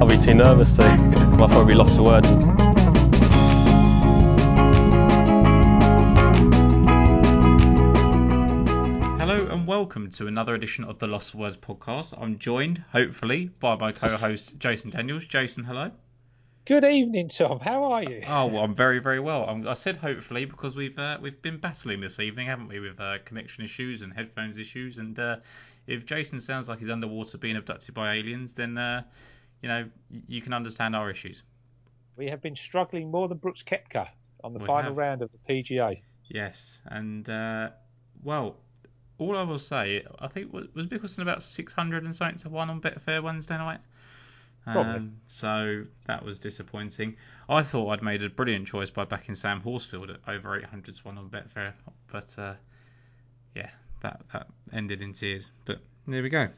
I'll be too nervous to. I'll probably lost for words. Hello and welcome to another edition of the Lost Words podcast. I'm joined, hopefully, by my co-host Jason Daniels. Jason, hello. Good evening, Tom. How are you? Oh, well, I'm very, very well. I'm, I said hopefully because we've uh, we've been battling this evening, haven't we, with uh, connection issues and headphones issues. And uh, if Jason sounds like he's underwater being abducted by aliens, then uh, you know you can understand our issues. We have been struggling more than Brooks Koepka on the We final have. round of the PGA. Yes, and uh, well, all I will say, I think was, was Mickelson about six hundred and something to one on Betfair Wednesday night. Probably. Um, so that was disappointing. I thought I'd made a brilliant choice by backing Sam Horsfield at over 800 to one on Betfair, but uh, yeah, that that ended in tears. But there we go.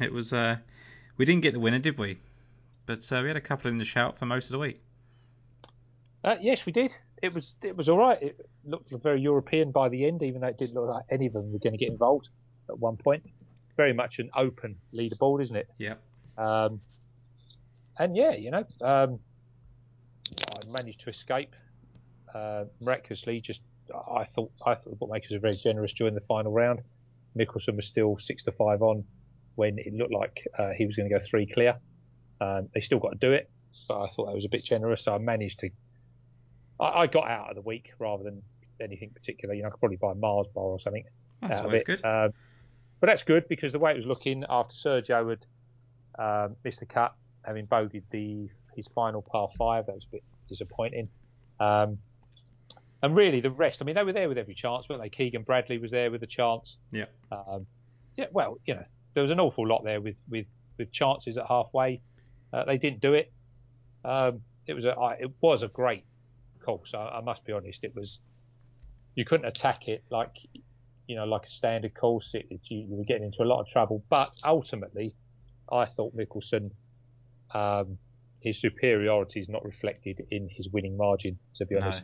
It was. Uh, we didn't get the winner, did we? But uh, we had a couple in the shout for most of the week. Uh, yes, we did. It was it was all right. It looked very European by the end, even though it didn't look like any of them were going to get involved at one point. Very much an open leaderboard, isn't it? Yep. Um, and yeah, you know, um, I managed to escape uh, miraculously. Just I thought I thought the bookmakers were very generous during the final round. Mickelson was still six to five on when it looked like uh, he was going to go three clear. Um, they still got to do it, but I thought that was a bit generous. So I managed to. I, I got out of the week rather than anything particular. You know, I could probably buy Mars bar or something That's out of always it. good. Um, but that's good because the way it was looking after Sergio had um, missed the cut, having bogeyed the his final par five, that was a bit disappointing. Um, and really, the rest. I mean, they were there with every chance, weren't they? Keegan Bradley was there with a chance. Yeah. Um, yeah. Well, you know, there was an awful lot there with with with chances at halfway. Uh, they didn't do it. Um, it was a I- it was a great course. I, I must be honest. It was you couldn't attack it like you know like a standard course. It, it, you, you were getting into a lot of trouble. But ultimately, I thought Mickelson, um, his superiority is not reflected in his winning margin. To be No. honest,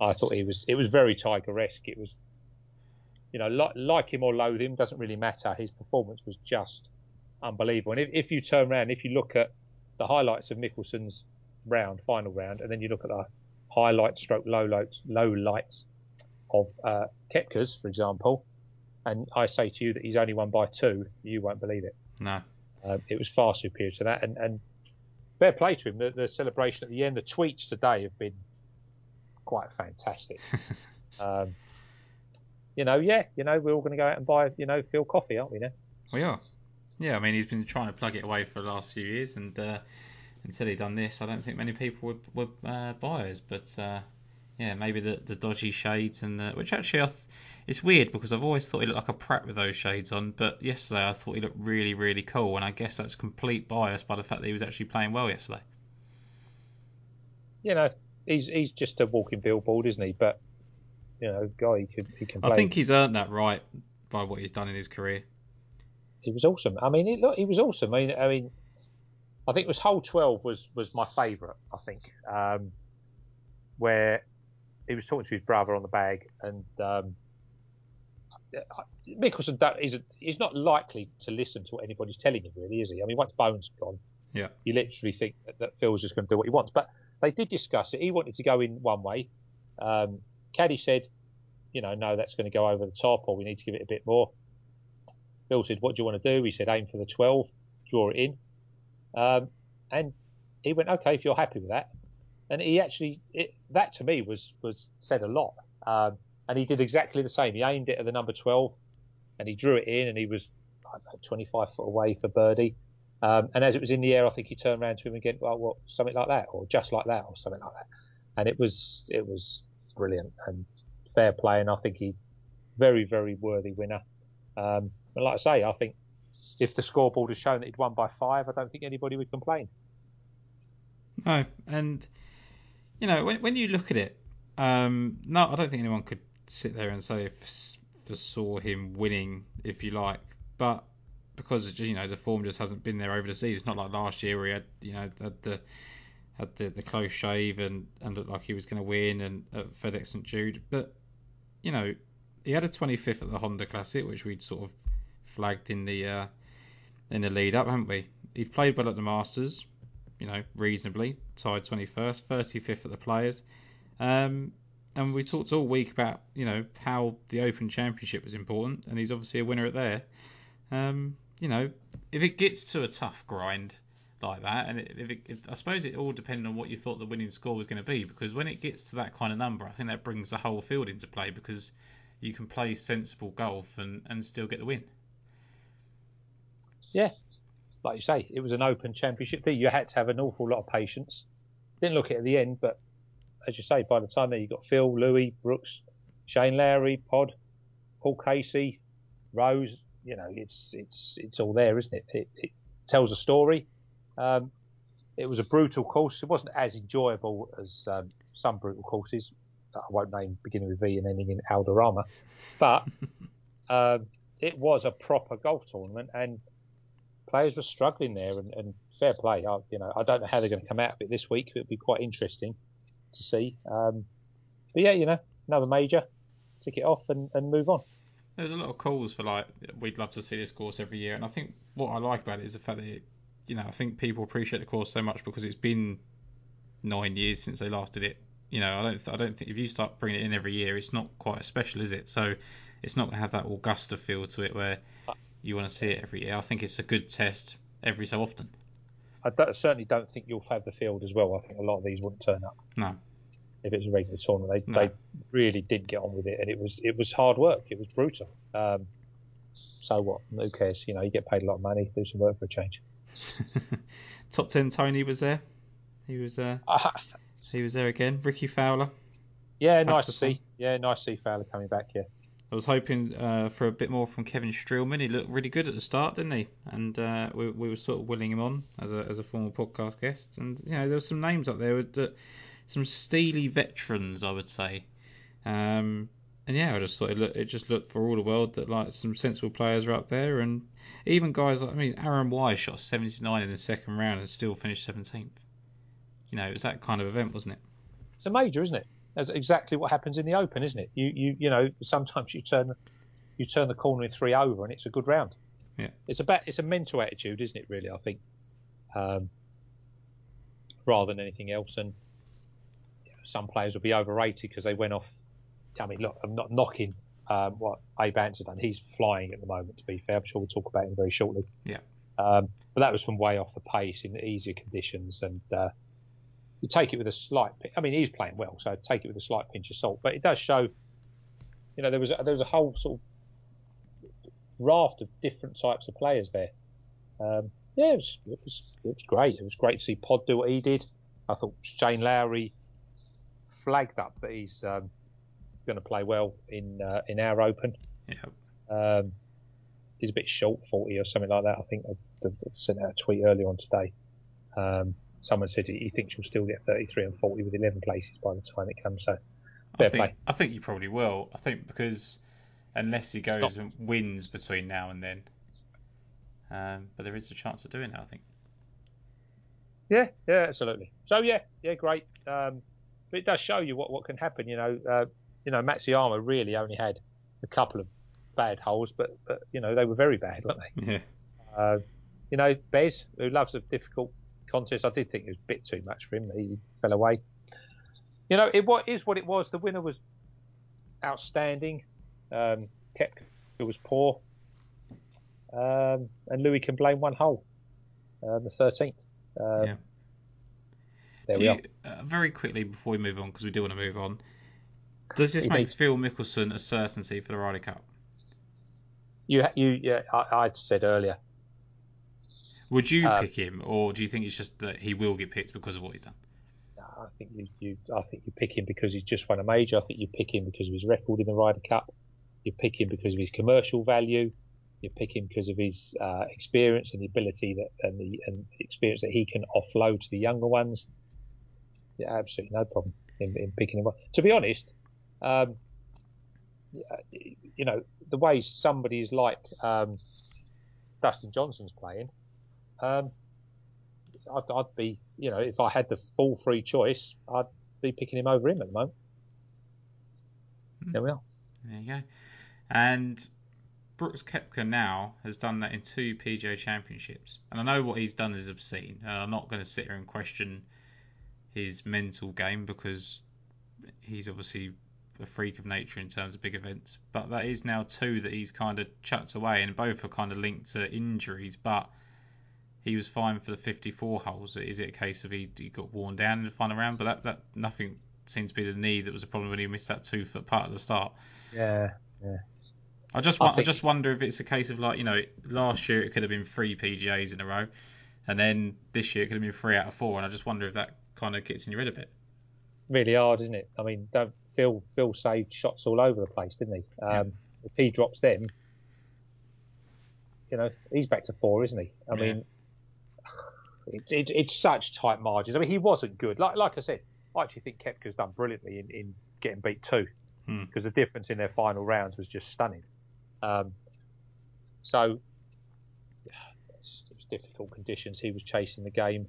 I thought he was. It was very Tiger-esque. It was, you know, like, like him or loathe him doesn't really matter. His performance was just unbelievable. And if, if you turn around, if you look at the highlights of Mickelson's round, final round, and then you look at the highlight stroke low lights, low lights of uh, Koepka's, for example, and I say to you that he's only won by two, you won't believe it. No. Um, it was far superior to that, and, and fair play to him. The, the celebration at the end, the tweets today have been quite fantastic. um, you know, yeah, you know, we're all going to go out and buy, you know, Phil coffee, aren't we now? We are. Yeah, I mean, he's been trying to plug it away for the last few years, and uh, until he done this, I don't think many people were, were uh, buyers. But uh, yeah, maybe the, the dodgy shades, and the, which actually I th- it's weird because I've always thought he looked like a prat with those shades on, but yesterday I thought he looked really, really cool, and I guess that's complete bias by the fact that he was actually playing well yesterday. You know, he's he's just a walking billboard, isn't he? But you know, guy, he can he can play. I think he's earned that right by what he's done in his career. he was awesome. I mean, it, look, he was awesome. I mean, I mean, I think it was hole twelve was was my favourite. I think um, where he was talking to his brother on the bag, and um, Mickelson don't- he's he's not likely to listen to what anybody's telling him, really, is he? I mean, once Bones gone, Yeah. you literally think that, that Phil's just going to do what he wants. But they did discuss it. He wanted to go in one way. Um, Caddy said, you know, no, that's going to go over the top, or we need to give it a bit more. Phil said, what do you want to do? He said, aim for the 12, draw it in. Um, and he went, okay, if you're happy with that. And he actually, it, that to me was, was said a lot. Um, and he did exactly the same. He aimed it at the number 12 and he drew it in and he was I know, 25 foot away for birdie. Um, and as it was in the air, I think he turned around to him again, well, what, something like that, or just like that, or something like that. And it was, it was brilliant and fair play. And I think he, very, very worthy winner. Um, and like I say, I think if the scoreboard had shown that he'd won by five, I don't think anybody would complain. No, and you know when when you look at it, um, no, I don't think anyone could sit there and say foresaw him winning, if you like, but because you know the form just hasn't been there over the season. It's not like last year where he had you know had the had the, the close shave and, and looked like he was going to win and at FedEx St Jude, but you know he had a 25th at the Honda Classic, which we'd sort of flagged in the uh, in the lead up, haven't we? He's played well at the Masters, you know, reasonably, tied 21st, 35th at the Players. Um, and we talked all week about, you know, how the Open Championship was important, and he's obviously a winner at there. Um, you know, if it gets to a tough grind like that, and if it, if, I suppose it all depended on what you thought the winning score was going to be, because when it gets to that kind of number, I think that brings the whole field into play because you can play sensible golf and, and still get the win. Yeah, like you say, it was an open championship thing. You had to have an awful lot of patience. Didn't look it at the end, but as you say, by the time there you got Phil, Louis, Brooks, Shane Lowry, Pod, Paul Casey, Rose. You know, it's it's it's all there, isn't it? It, it tells a story. Um, it was a brutal course. It wasn't as enjoyable as um, some brutal courses. I won't name beginning with V and ending in Alderama, but um, it was a proper golf tournament, and players were struggling there. And, and fair play. I, you know, I don't know how they're going to come out of it this week. It'll be quite interesting to see. Um, but yeah, you know, another major, tick it off and, and move on. There's a lot of calls for like we'd love to see this course every year, and I think what I like about it is the fact that it, you know I think people appreciate the course so much because it's been nine years since they last did it. You know, I don't I don't think if you start bringing it in every year, it's not quite as special, is it? So it's not going to have that Augusta feel to it where you want to see it every year. I think it's a good test every so often. I don't, certainly don't think you'll have the field as well. I think a lot of these wouldn't turn up. No. If it was a regular tournament, they, No. they really did get on with it, and it was it was hard work. It was brutal. Um, so what? Who cares? You know, you get paid a lot of money, do some work for a change. Top ten, Tony was there. He was uh, he was there again. Rickie Fowler. yeah, nice to see. Yeah, nice to see Fowler coming back. Yeah, I was hoping uh, for a bit more from Kevin Streelman. He looked really good at the start, didn't he? And uh, we, we were sort of willing him on as a as a former podcast guest. And you know, there were some names up there that some steely veterans, I would say. Um, and yeah, I just thought it, looked, it just looked for all the world that like some sensible players are up there, and even guys like I mean, Aaron Wise shot 79 in the second round and still finished 17th. You know, it was that kind of event, wasn't it? it's a major, isn't it? That's exactly what happens in the Open, isn't it? You you you know, sometimes you turn you turn the corner in three over, and it's a good round. Yeah. It's about it's a mental attitude, isn't it? Really, I think, um, rather than anything else. And you know, some players will be overrated because they went off. I mean, look, I'm not knocking um, what Abe Ancer done. He's flying at the moment. To be fair, I'm sure we'll talk about him very shortly. Yeah. Um, but that was from way off the pace in easier conditions, and uh, you take it with a slight. I mean, he's playing well, so take it with a slight pinch of salt. But it does show. You know, there was a, there was a whole sort of raft of different types of players there. Um, yeah, it was, it was it was great. It was great to see Pod do what he did. I thought Shane Lowry flagged up that he's um, going to play well in uh, in our Open. Yeah. Um, he's a bit short, 40 or something like that. I think I, I sent out a tweet earlier on today. Um, someone said he, thinks you'll still get 33 and 40 with 11 places by the time it comes. So I think. I think you probably will. I think because unless he goes and wins between now and then, um, but there is a chance of doing that. I think. Yeah, yeah, absolutely. So yeah, yeah, great. Um, but it does show you what, what can happen. You know, uh, you know, Matsuyama really only had a couple of bad holes, but, but you know they were very bad, weren't they? Yeah. Uh, you know, Bez, who loves a difficult contest, I did think it was a bit too much for him. He fell away. You know, it what is what it was. The winner was outstanding. Um, Koepka was poor, um, and Louis can blame one hole, uh, the thirteenth. Uh, Yeah. There Do we you, are. uh, very quickly before we move on, because we do want to move on. Does this He make needs- Phil Mickelson a certainty for the Ryder Cup? You, you, yeah, I, I said earlier. Would you Um, pick him, or do you think it's just that he will get picked because of what he's done? I think you, you, I think you pick him because he's just won a major. I think you pick him because of his record in the Ryder Cup. You pick him because of his commercial value. You pick him because of his uh, experience and the ability that and the, and the experience that he can offload to the younger ones. Yeah, absolutely no problem in, in picking him up. To be honest, um, you know the way somebody is like um, Dustin Johnson's playing. Um, I'd, I'd be, you know, if I had the full free choice, I'd be picking him over him at the moment. Hmm. There we are. There you go. And Brooks Koepka now has done that in two PGA Championships, and I know what he's done is obscene. And I'm not going to sit here and question his mental game because he's obviously a freak of nature in terms of big events. But that is now two that he's kind of chucked away, and both are kind of linked to injuries. But he was fine for the 54 holes. Is it a case of he, he got worn down in the final round? But that, that nothing seemed to be the knee that was a problem when he missed that two foot part at the start. Yeah, yeah. I just I, I just wonder if it's a case of like you know last year it could have been three PGAs in a row, and then this year it could have been three out of four, and I just wonder if that kind of gets in your head a bit. Really hard, isn't it? I mean, don't Phil Phil saved shots all over the place, didn't he? Um, yeah. If he drops them, you know, he's back to four, isn't he? I yeah. mean, it, it, it's such tight margins. I mean, he wasn't good. Like like I said, I actually think Koepka's done brilliantly in, in getting beat two because hmm. the difference in their final rounds was just stunning. Um, so yeah, it was difficult conditions. He was chasing the game.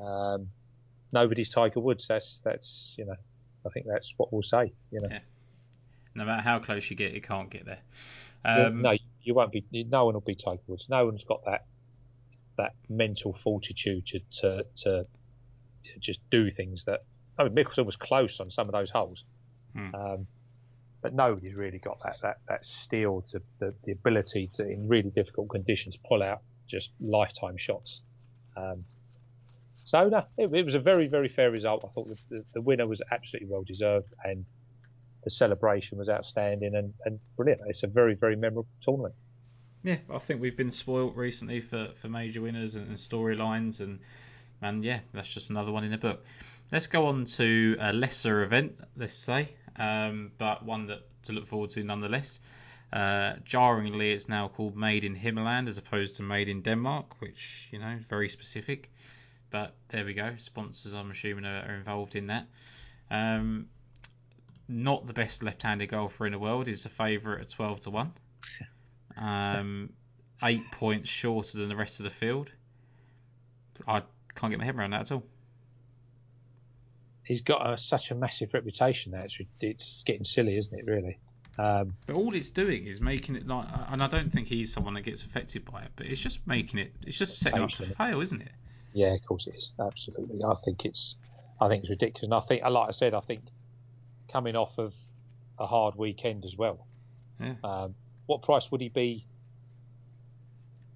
Um, nobody's Tiger Woods. That's that's you know, I think that's what we'll say. You know, yeah. no matter how close you get, you can't get there. Um, no, you won't be. No one will be Tiger Woods. No one's got that that mental fortitude to to, to just do things that. I mean, Mickelson was close on some of those holes. Hmm. Um, but nobody's really got that that, that steel to the, the ability to in really difficult conditions pull out just lifetime shots. Um, so no, it, it, was a very very fair result. I thought the, the, the, winner was absolutely well deserved, and the celebration was outstanding and, and brilliant. It's a very very memorable tournament. Yeah, I think we've been spoilt recently for, for major winners and, storylines, and and yeah, that's just another one in the book. Let's go on to a lesser event, let's say, um, but one that to look forward to nonetheless. Uh, jarringly, it's now called Made in Himmerland as opposed to Made in Denmark, which you know very specific. But there we go. Sponsors, I'm assuming, are, are involved in that. Um, not the best left-handed golfer in the world. Is a favourite at twelve to one. Um, eight points shorter than the rest of the field. I can't get my head around that at all he's got a, such a massive reputation that it's, it's getting silly, isn't it? Really. Um, but all it's doing is making it like, and I don't think he's someone that gets affected by it, but it's just making it, it's just setting up to fail, isn't it? Yeah, of course it is. Absolutely. I think it's, I think it's ridiculous. And I think, like I said, I think coming off of a hard weekend as well. Yeah. Um, what price would he be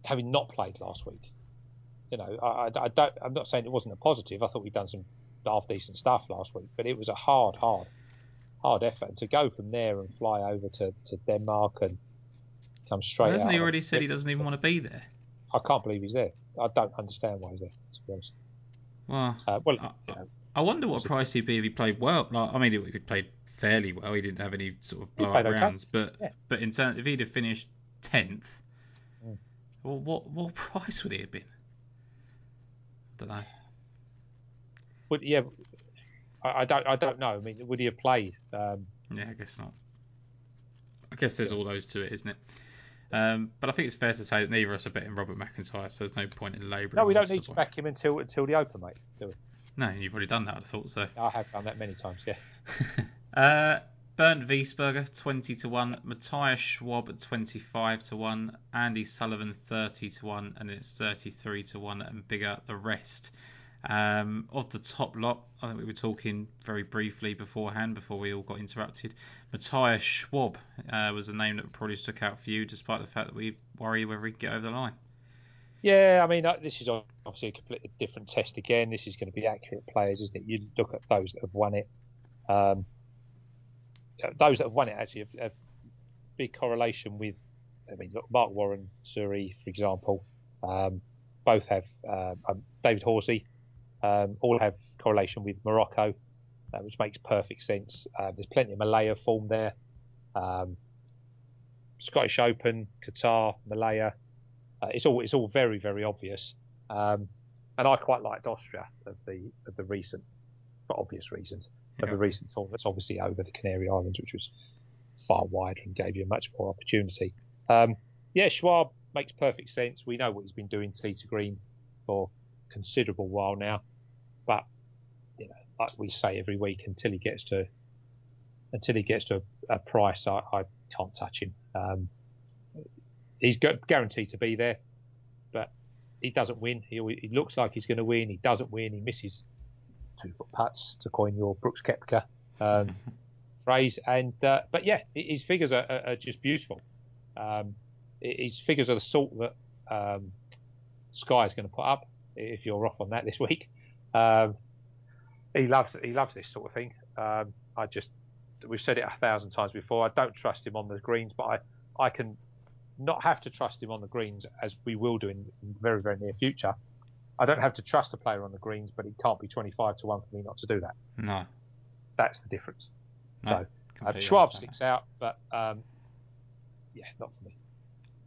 having not played last week? You know, I, I, I, don't. I'm not saying it wasn't a positive. I thought we'd done some half decent stuff last week, but it was a hard, hard, hard effort. And to go from there and fly over to, to Denmark and come straight. Well, hasn't he already said he doesn't even want to be there? I can't believe he's there. I don't understand why he's there. To be honest. Well, uh, well, I, you know, I wonder what price he'd be if he played well. Like, I mean, he played fairly well. He didn't have any sort of blowout rounds, okay. but yeah. but in terms, if he'd have finished tenth, mm. well, what what price would he have been? I don't know. But yeah, I, I, don't I don't know. I mean, would he have played? Um, yeah, I guess not. I guess there's all those to it, isn't it? Um, but I think it's fair to say that neither of us are betting Robert McIntyre, so there's no point in labouring. No, we don't need to back him until until the Open, mate. Do we? No, you've already done that. I thought so. I have done that many times. Yeah. uh, Bernd Wiesberger twenty to one, Matthias Schwab twenty five to one, Andy Sullivan thirty to one, and it's thirty three to one, and bigger the rest. Um, of the top lot, I think we were talking very briefly beforehand before we all got interrupted. Matthias Schwab uh, was the name that probably stuck out for you, despite the fact that we worry whether he can get over the line. Yeah, I mean, uh, this is obviously a completely different test again. This is going to be accurate players, isn't it? You look at those that have won it. Um, those that have won it actually have, have big correlation with. I mean, look, Mark Warren, Suri, for example, um, both have uh, um, David Horsey um, all have correlation with Morocco, uh, which makes perfect sense. Uh, there's plenty of Malaya form there. Um, Scottish Open, Qatar, Malaya. Uh, it's all it's all very very obvious. Um, and I quite liked Austria of the of the recent, for obvious reasons, of the recent tournaments. Obviously over the Canary Islands, which was far wider and gave you a much more opportunity. Um, yeah, Schwab makes perfect sense. We know what he's been doing tee to green for considerable while now. But you know, like we say every week, until he gets to until he gets to a, a price, I, I, can't touch him. Um, he's guaranteed to be there, but he doesn't win. He, he looks like he's going to win. He doesn't win. He misses two foot putts to coin your Brooks Koepka um, phrase. And uh, but yeah, his figures are, are, are just beautiful. Um, his figures are the sort that um, Sky is going to put up if you're off on that this week. Um, he loves he loves this sort of thing. Um, I just we've said it a thousand times before. I don't trust him on the greens, but I I can not have to trust him on the greens as we will do in, in very very near future. I don't have to trust a player on the greens, but it can't be 25 to one for me not to do that. No, that's the difference. No, so uh, Schwab sticks out, but um, yeah, not for me.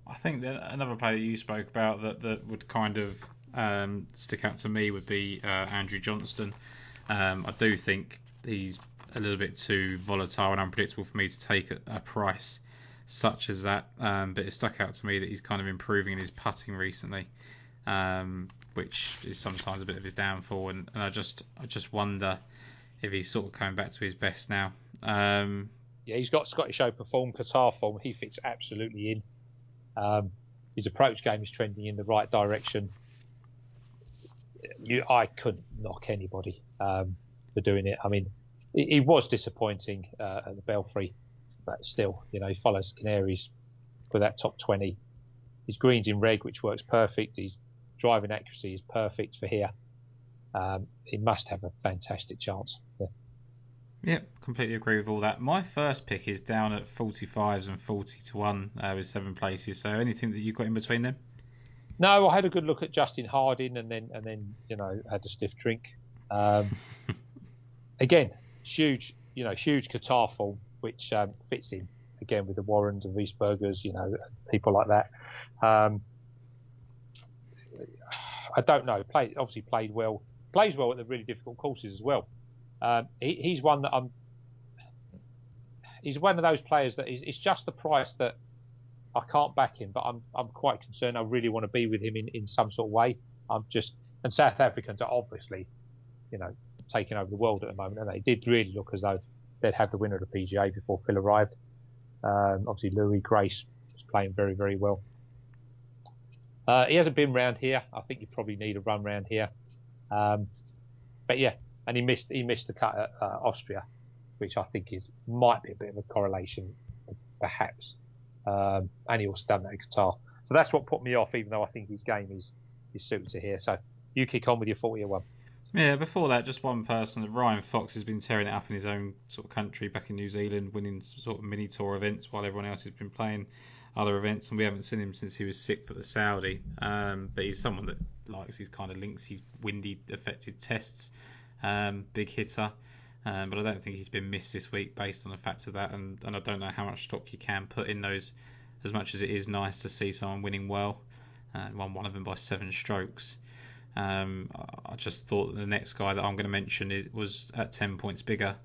I think that another player you spoke about that, that would kind of um, stick out to me would be uh, Andrew Johnston. Um, I do think he's a little bit too volatile and unpredictable for me to take a, a price such as that. Um, but it stuck out to me that he's kind of improving in his putting recently, um, which is sometimes a bit of his downfall. And, and, I just I just wonder if he's sort of coming back to his best now. Um, yeah, he's got Scottish Open form, Qatar form. He fits absolutely in. Um, his approach game is trending in the right direction. You, I couldn't knock anybody um, for doing it. I mean, he, was disappointing uh, at the Belfry, but still, you know, he follows Canaries for that top 20. His greens in reg, which works perfect. Driving accuracy is perfect for here. Um, he must have a fantastic chance. Yeah. Yep, completely agree with all that. My first pick is down at 45s and 40 to 1 uh, with seven places. So anything that you've got in between them? No, I had a good look at Justin Harding and then and then you know had a stiff drink. Um, again, huge you know huge Qatar form which um, fits in again with the Warrens and Wiesbergers, you know people like that. Um, I don't know. Play obviously played well, plays well at the really difficult courses as well. Um, he, he's one that I'm. He's one of those players that is, it's just the price that I can't back him, but I'm I'm quite concerned. I really want to be with him in, in some sort of way. I'm just and South Africans are obviously, you know, taking over the world at the moment, and they did really look as though they'd have the winner of the PGA before Phil arrived. Um, obviously, Louis Grace is playing very very well. Uh, he hasn't been round here. I think you probably need a run round here. Um, but yeah, and he missed he missed the cut at uh, Austria, which I think is might be a bit of a correlation, perhaps. Um, and he also done that in Qatar, so that's what put me off. Even though I think his game is is suited to here. So you kick on with your forty one. Yeah, before that, just one person. Ryan Fox has been tearing it up in his own sort of country, back in New Zealand, winning sort of mini tour events while everyone else has been playing other events, and we haven't seen him since he was sick for the Saudi. Um, but he's someone that likes his kind of links, his windy affected tests um, big hitter. Um, but I don't think he's been missed this week based on the fact of that, and, and I don't know how much stock you can put in those. As much as it is nice to see someone winning well, uh, won one of them by seven strokes. Um, I just thought the next guy that I'm going to mention it was at ten points bigger,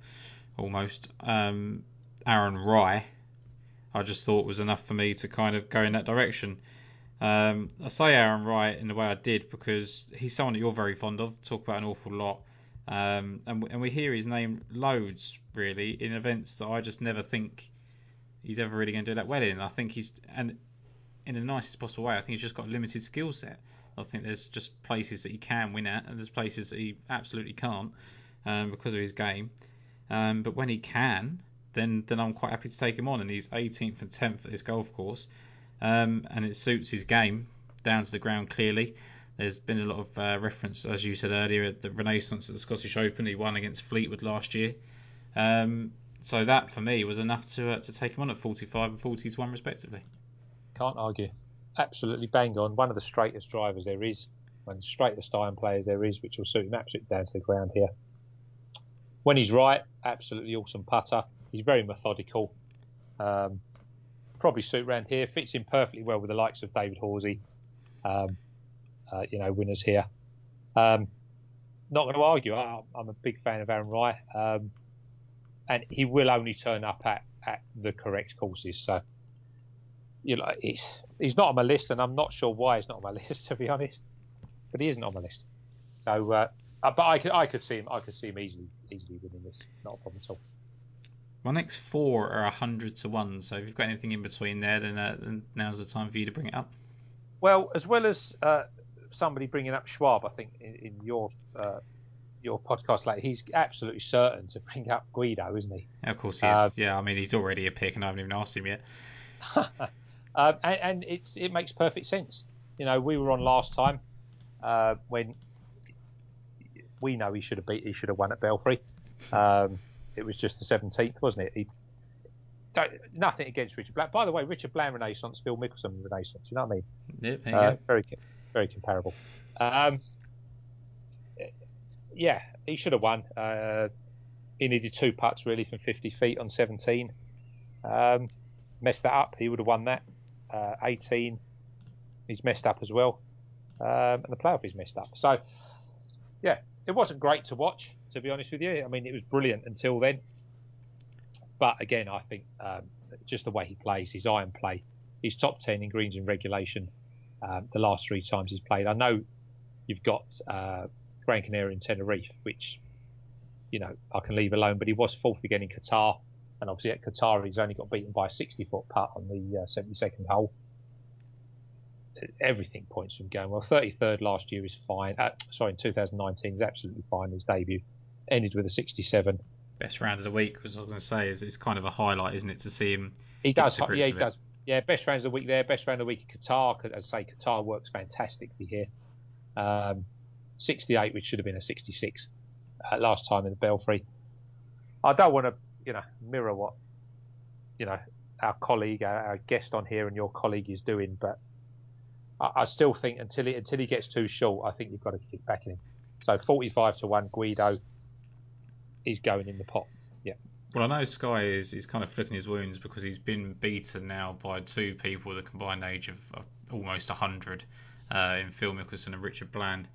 almost. Um, Aaron Rai, I just thought was enough for me to kind of go in that direction. Um, I say Aaron Wright in the way I did because he's someone that you're very fond of, talk about an awful lot. Um, and, and we hear his name loads, really, in events that I just never think he's ever really going to do that well in. I think he's, and in the nicest possible way, I think he's just got a limited skill set. I think there's just places that he can win at, and there's places that he absolutely can't um, because of his game. Um, but when he can, then then I'm quite happy to take him on. And he's 18th and 10th at this golf course, um, and it suits his game down to the ground clearly. There's been a lot of uh, reference, as you said earlier, at the Renaissance at the Scottish Open. He won against Fleetwood last year. Um, so that for me was enough to uh, to take him on at 45 and 40 to one respectively. Can't argue. Absolutely bang on. One of the straightest drivers there is, one of the straightest iron players there is, which will suit him absolutely down to the ground here. When he's right, absolutely awesome putter. He's very methodical. Um, probably suit round here. Fits in perfectly well with the likes of David Horsey. Um, uh, you know, winners here. Um, not going to argue. I, am a big fan of Aaron Rai, um, and he will only turn up at, at the correct courses. So, you know, he's, he's not on my list, and I'm not sure why he's not on my list, to be honest. But he isn't on my list. So, uh, uh, but I could I could see him I could see him easily easily winning this. Not a problem at all. My next four are hundred to one. So if you've got anything in between there, then, uh, then now's the time for you to bring it up. Well, as well as uh, somebody bringing up Schwab, I think in, in your uh, your podcast, like he's absolutely certain to bring up Guido, isn't he? Of course he is. Uh, yeah, I mean he's already a pick, and I haven't even asked him yet. um, and, and it's it makes perfect sense. You know, we were on last time uh, when we know he should have beat, he should have won at Belfry. Um, it was just the seventeenth, wasn't it? He, nothing against Richard Bland. By the way, Richard Bland Renaissance, Phil Mickelson Renaissance. You know what I mean? Yeah, uh, very, very comparable. Um, yeah, he should have won. Uh, he needed two putts really from 50 feet on 17. Um, messed that up. He would have won that. Uh, 18, he's messed up as well. Um, and the playoff is messed up. So, yeah, it wasn't great to watch, to be honest with you. I mean, it was brilliant until then. But again, I think um, just the way he plays, his iron play, he's top 10 in greens in regulation um, the last three times he's played. I know you've got uh, Gran Canaria and Tenerife, which, you know, I can leave alone, but he was fourth again in Qatar. And obviously at Qatar, he's only got beaten by a 60 foot putt on the uh, 72nd hole. Everything points him going well. 33rd last year is fine. Uh, sorry, in 2019 is absolutely fine. His debut ended with a 67 best round of the week was I was going to say is it's kind of a highlight, isn't it, to see him? He does, yeah, he does. Yeah, best rounds of the week there, best round of the week in Qatar. As I say, Qatar works fantastically here. Um, 68, which should have been a 66 uh, last time in the Belfry. I don't want to, you know, mirror what, you know, our colleague, our, our guest on here, and your colleague is doing, but I, I, still think until he until he gets too short, I think you've got to kick back in him. So 45 to one, Guido he's going in the pot. Yeah. Well, I know Sky is, is kind of flicking his wounds because he's been beaten now by two people with a combined age of, of almost 100 uh, in Phil Mickelson and Richard Bland.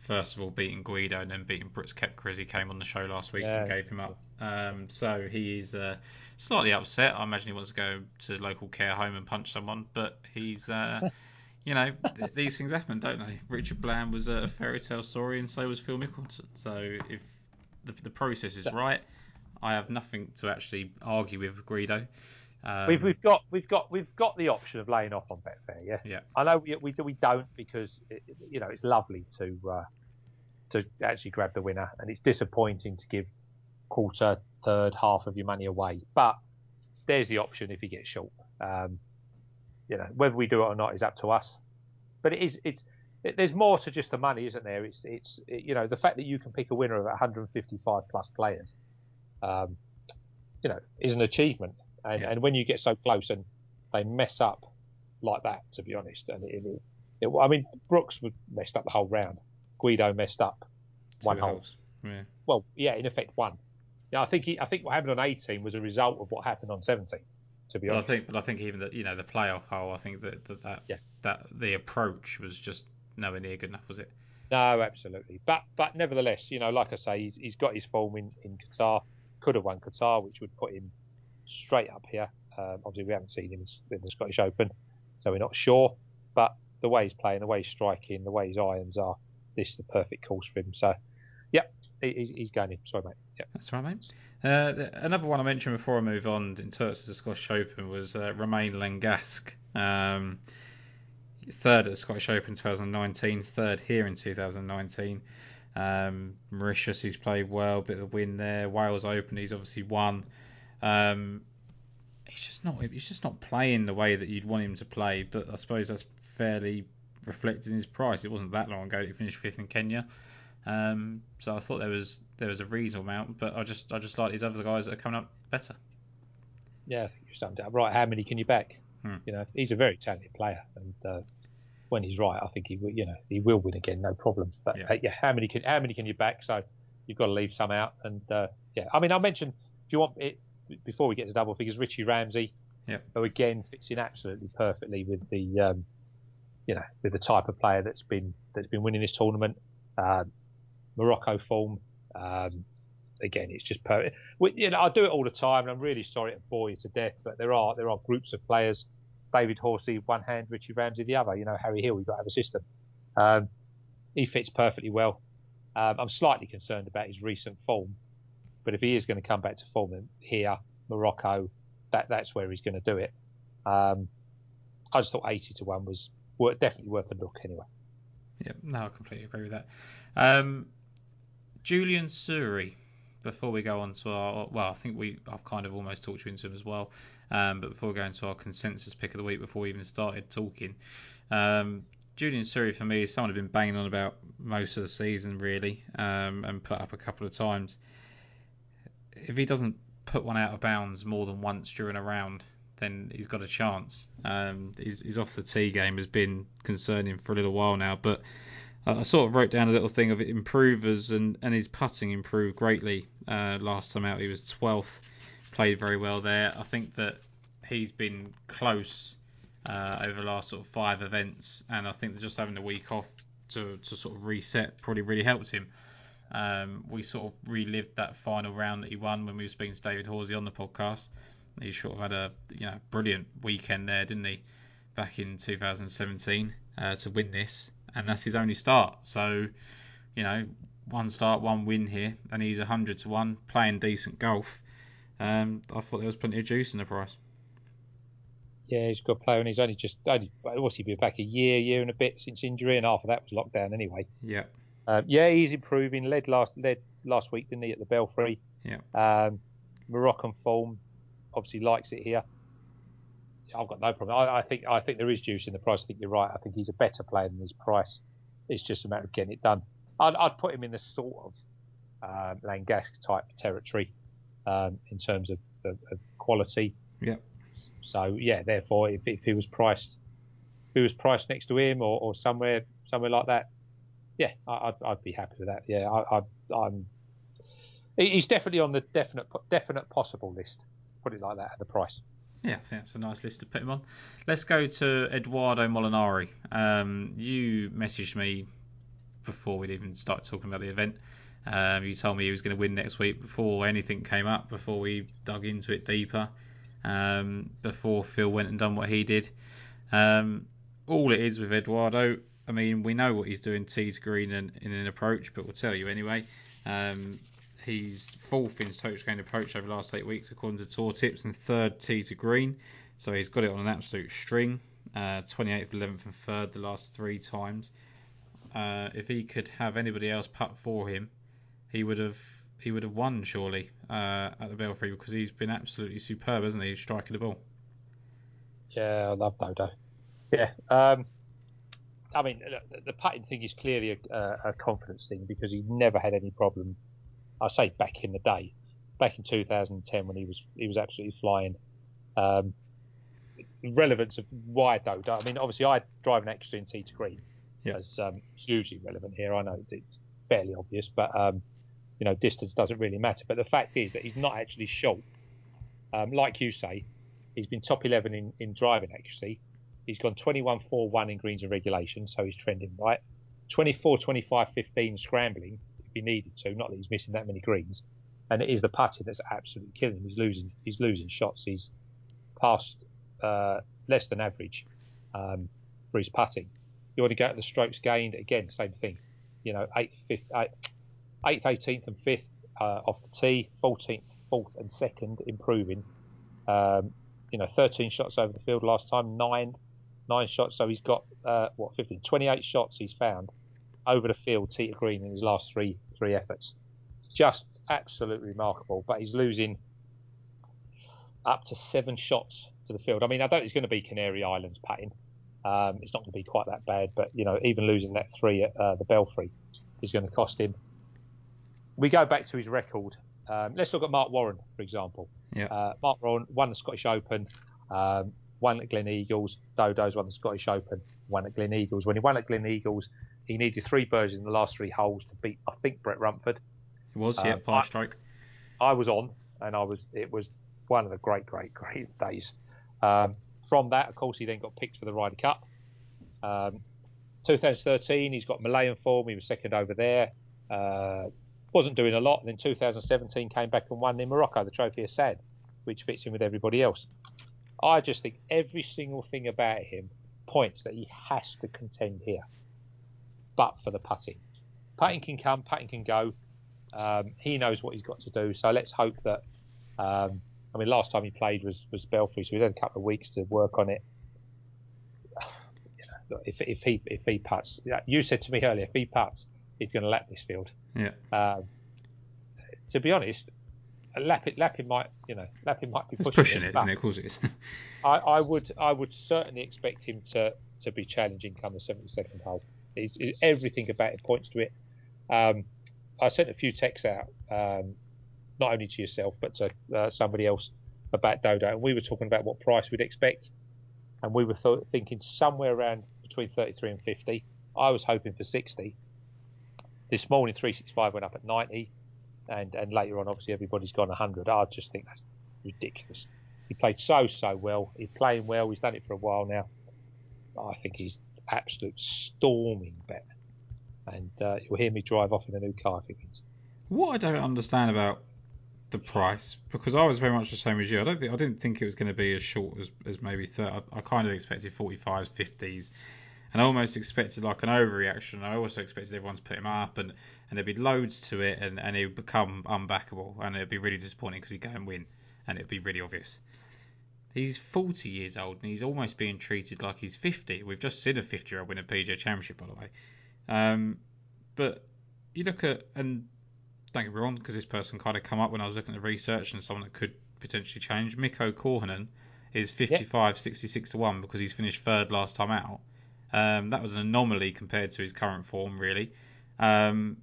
First of all, beating Guido and then beating Brooks Koepka as he came on the show last week yeah. and gave him up. Um, so he is uh, slightly upset. I imagine he wants to go to local care home and punch someone, but he's. Uh, you know, th- these things happen, don't they? Richard Bland was a fairy tale story, and so was Phil Mickelson. So if the, the process is right. I have nothing to actually argue with Guido. Um, we've we've got we've got we've got the option of laying off on Betfair. Yeah. Yeah. I know we we, we don't because it, you know it's lovely to uh, to actually grab the winner, and it's disappointing to give quarter, third, half of your money away. But there's the option if you get short. Um, you know whether we do it or not is up to us. But it is it's it, there's more to just the money, isn't there? It's it's it, you know the fact that you can pick a winner of 155 plus players, um, you know, is an achievement. And, yeah. and when you get so close and they mess up like that, to be honest, and it, it, I mean Brooks messed up the whole round. Guido messed up one hole. Yeah. Well, yeah, in effect one. Yeah, I think he, I think what happened on 18 was a result of what happened on 17. To be but honest, I think, but I think even that you know the playoff hole, I think that that that, yeah. that the approach was just nowhere near good enough, was it? No, absolutely. But but nevertheless, you know, like I say, he's, he's got his form in, in Qatar. Could have won Qatar, which would put him straight up here. Um, obviously, we haven't seen him in the Scottish Open, so we're not sure. But the way he's playing, the way he's striking, the way his irons are, this is the perfect course for him. So, yeah, he, he's going in. Sorry, mate. Yeah. That's right, mate. Uh, another one I mentioned before I move on in terms of the Scottish Open was uh, Romain Langasque. Um, third at the Scottish Open 2019, third here in 2019. Um, Mauritius, he's played well, bit of a win there. Wales Open, he's obviously won. Um, he's just not he's just not playing the way that you'd want him to play. But I suppose that's fairly reflected in his price. It wasn't that long ago that he finished fifth in Kenya. Um, so I thought there was there was a reasonable amount, but I just I just like these other guys that are coming up better. Yeah, I think you're summed up right. How many can you back? Hmm. You know, he's a very talented player, and uh, when he's right, I think he will. You know, he will win again, no problem. But yeah, uh, yeah how many can how many can you back? So you've got to leave some out. And uh, yeah, I mean, I mentioned. Do you want it before we get to double figures? Richie Ramsay, yeah, who again fits in absolutely perfectly with the, um, you know, with the type of player that's been that's been winning this tournament. Uh, Morocco form. Um, again, it's just perfect. You know, I do it all the time, and I'm really sorry to bore you to death, but there are there are groups of players David Horsey one hand, Richie Ramsay the other. You know, Harry Hill, you've got to have a system. Um, he fits perfectly well. Um, I'm slightly concerned about his recent form, but if he is going to come back to form here, Morocco, that that's where he's going to do it. Um, I just thought 80 to 1 was definitely worth a look anyway. Yeah, no, I completely agree with that. Um, Julian Suri, before we go on to our, well, I think we, I've kind of almost talked you into him as well. Um, but before going to our consensus pick of the week, before we even started talking, um, Julian Suri for me is someone I've been banging on about most of the season, really, um, and put up a couple of times. If he doesn't put one out of bounds more than once during a round, then he's got a chance. Um, his off the tee game has been concerning for a little while now, but I sort of wrote down a little thing of improvers and, and his putting improved greatly. Uh, last time out, he was 12th, played very well there. I think that he's been close uh, over the last sort of five events, and I think that just having a week off to, to sort of reset probably really helped him. Um, we sort of relived that final round that he won when we were speaking to David Horsey on the podcast. He sort of had a you know brilliant weekend there, didn't he? Back in 2017 uh, to win this, and that's his only start. So, you know, one start, one win here, and he's 100 to one, playing decent golf. Um, I thought there was plenty of juice in the price. Yeah, he's a good player, and he's only just only what's he been back a year, year and a bit since injury, and half of that was lockdown anyway. Yeah. Um, yeah, he's improving. Led last led last week, didn't he, at the Belfry? Yeah. Um, Moroccan form, obviously likes it here. I've got no problem. I, I, think I think there is juice in the price. I think you're right. I think he's a better player than his price. It's just a matter of getting it done. I'd, I'd put him in the sort of um, type territory um, in terms of, of, of, quality. Yeah. So yeah, therefore, if, if he was priced, if he was priced next to him or, or somewhere somewhere like that, yeah, I, would I'd be happy with that. Yeah, I, I, I'm. He's definitely on the definite definite possible list. Put it like that at the price. Yeah, I think that's a nice list to put him on. Let's go to Eduardo Molinari. Um, you messaged me before we'd even start talking about the event. Um, you told me he was going to win next week before anything came up, before we dug into it deeper, um, before Phil went and done what he did. Um, all it is with Eduardo, I mean, we know what he's doing tee to green in, in an approach, but we'll tell you anyway. Um, He's fourth in his total gained approach over the last eight weeks, according to Tour Tips, and third tee to green. So he's got it on an absolute string. Uh, 28th, 11th, and third the last three times. Uh, if he could have anybody else putt for him, he would have he would have won surely uh, at the Belfry because he's been absolutely superb, hasn't he, striking the ball? Yeah, I love Dodo. Yeah, um, I mean the, the thing is clearly a, a confidence thing because he never had any problem I say back in the day, back in 2010 when he was he was absolutely flying. Um, relevance of why though? I mean, obviously I drive an extra in tee to green yeah. as um, hugely relevant here. I know it's fairly obvious, but um, you know, distance doesn't really matter. But the fact is that he's not actually short. Um, like you say, he's been top 11 in, in driving accuracy. He's gone 21 4 1 in greens and regulation, so he's trending right. 24 25 15 scrambling, if he needed to. Not that he's missing that many greens, and it is the putting that's absolutely killing him. He's losing. He's losing shots. He's past uh, less than average um, for his putting. You want to go at the strokes gained again, same thing. You know, eighth, fifth, eighth, eighteenth, and fifth uh, off the tee, fourteenth, fourth, and second improving. Um, you know, 13 shots over the field last time, nine, nine shots. So he's got uh, what 15, 28 shots he's found over the field, tee to green in his last three three efforts. Just absolutely remarkable. But he's losing up to seven shots to the field. I mean, I don't think it's going to be Canary Islands putting. Um, it's not going to be quite that bad, but you know, even losing that three at uh, the Belfry is going to cost him. We go back to his record. Um, let's look at Mark Warren, for example. Yeah. Uh, Mark Warren won the Scottish Open, um, won at Gleneagles. Dodo's won the Scottish Open, won at Gleneagles. When he won at Gleneagles, he needed three birds in the last three holes to beat, I think, Brett Rumford. It was, yeah, um, par strike. I was on, and I was. It was one of the great, great, great days. Um, from that, of course, he then got picked for the Ryder Cup. Um, 2013, he's got Malayan form. He was second over there. Uh, wasn't doing a lot. And then 2017 came back and won in Morocco, the Trophy Hassan, which fits in with everybody else. I just think every single thing about him points that he has to contend here but for the putting. Putting can come, putting can go. Um, he knows what he's got to do. So let's hope that um, I mean, last time he played was was Belfry, so we had a couple of weeks to work on it. If if he if he puts, you said to me earlier, if he puts, he's going to lap this field. Yeah. Um, to be honest, Lappin, Lappin might, you know, Lappin might be pushing, pushing it, but isn't it? Of course it is. I, I would, I would certainly expect him to to be challenging come the seventy second hole. Everything about it points to it. Um, I sent a few texts out, um, not only to yourself but to uh, somebody else about Dodo, and we were talking about what price we'd expect, and we were th- thinking somewhere around between thirty three and fifty. I was hoping for sixty. This morning, three six five went up at ninety, and and later on, obviously, everybody's gone hundred. I just think that's ridiculous. He played so so well. He's playing well. He's done it for a while now. I think he's absolute storming bet, and uh, you'll hear me drive off in a new car if he wins. What I don't understand about the price, because I was very much the same as you. I don't think I didn't think it was going to be as short as, as maybe 30. I, I kind of expected 45s, 50s, and I almost expected like an overreaction. I also expected everyone to put him up, and, and there'd be loads to it, and, and it would become unbackable, and it'd be really disappointing because he'd go and win, and it'd be really obvious. He's 40 years old, and he's almost being treated like he's 50. We've just seen a 50 year old win a PGA Championship, by the way. Um, but you look at, and don't get me wrong, because this person kind of come up when I was looking at the research and someone that could potentially change. Mikko Korhonen is 55, 66 to 1 because he's finished third last time out. Um, that was an anomaly compared to his current form, really. Um,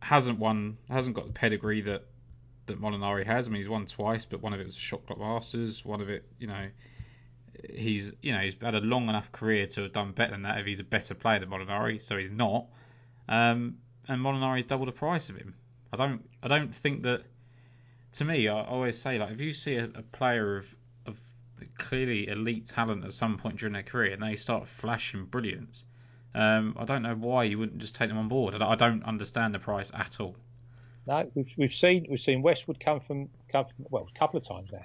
hasn't won, hasn't got the pedigree that that Molinari has. I mean, he's won twice, but one of it was Shot Clock Masters. One of it, you know, he's you know he's had a long enough career to have done better than that if he's a better player than Molinari. So he's not. Um, and Molinari's double the price of him. I don't I don't think that. To me, I always say like if you see a, a player of clearly elite talent at some point during their career and they start flashing brilliance, um, I don't know why you wouldn't just take them on board. I I don't understand the price at all. No, we've, we've seen we've seen Westwood come from come from well a couple of times now.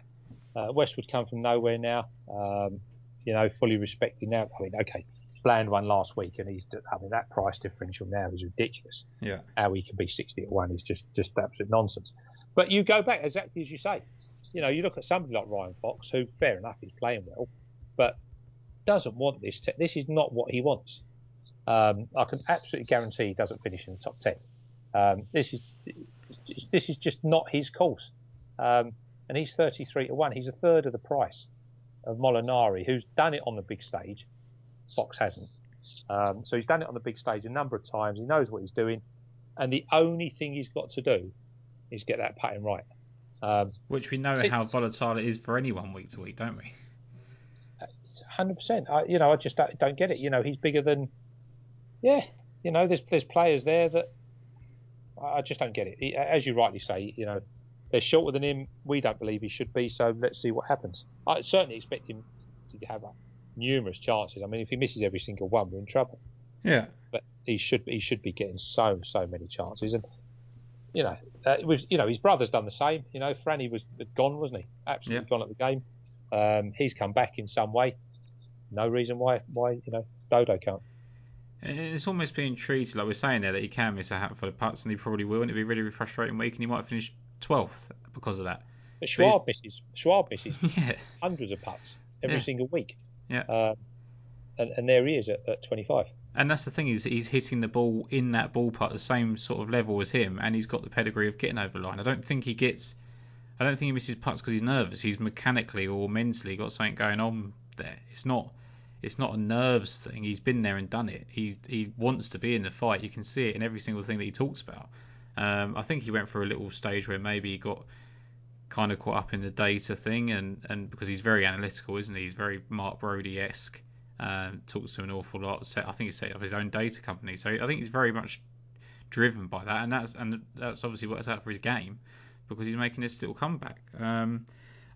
Uh, Westwood come from nowhere now. Um, you know, fully respected now. I mean, okay, Bland won last week, and he's I mean that price differential now is ridiculous. Yeah. How he can be sixty at one is just just absolute nonsense. But you go back exactly as you say. You know, you look at somebody like Ryan Fox, who fair enough, he's playing well, but doesn't want this. Te- this is not what he wants. Um, I can absolutely guarantee he doesn't finish in the top ten. Um, this is this is just not his course. Um, and he's 33 to 1. He's a third of the price of Molinari, who's done it on the big stage. Fox hasn't. Um, so he's done it on the big stage a number of times. He knows what he's doing. And the only thing he's got to do is get that putting right. Um, Which we know how volatile it is for anyone week to week, don't we? 100%. You know, I just don't, don't get it. You know, he's bigger than. Yeah, you know, there's there's players there that I I just don't get it. He, as you rightly say, you know, they're shorter than him. We don't believe he should be. So let's see what happens. I certainly expect him to have uh, numerous chances. I mean, if he misses every single one, we're in trouble. Yeah. But he should he should be getting so so many chances. And you know, uh, with you know his brother's done the same. You know, Franny was gone, wasn't he? Absolutely Yeah. gone at the game. Um, he's come back in some way. No reason why why you know Dodo can't. And It's almost being treated like we're saying there that he can miss a handful of putts, and he probably will, and it'd be a really, really frustrating week, and he might finish 12th because of that. But Schwab misses Schwab misses yeah. hundreds of putts every Yeah. single week. Yeah. Um, and, and there he is at, at 25. And that's the thing is he's hitting the ball in that ballpark the same sort of level as him, and he's got the pedigree of getting over line. I don't think he gets. I don't think he misses putts because he's nervous. He's mechanically or mentally got something going on there. It's not. It's not a nerves thing. He's been there and done it. He he wants to be in the fight. You can see it in every single thing that he talks about. Um, I think he went through a little stage where maybe he got kind of caught up in the data thing, and, and because he's very analytical, isn't he? He's very Mark Broadie esque. Um, talks to an awful lot. Set, I think he's set up his own data company, so I think he's very much driven by that, and that's and that's obviously works out for his game because he's making this little comeback. Um,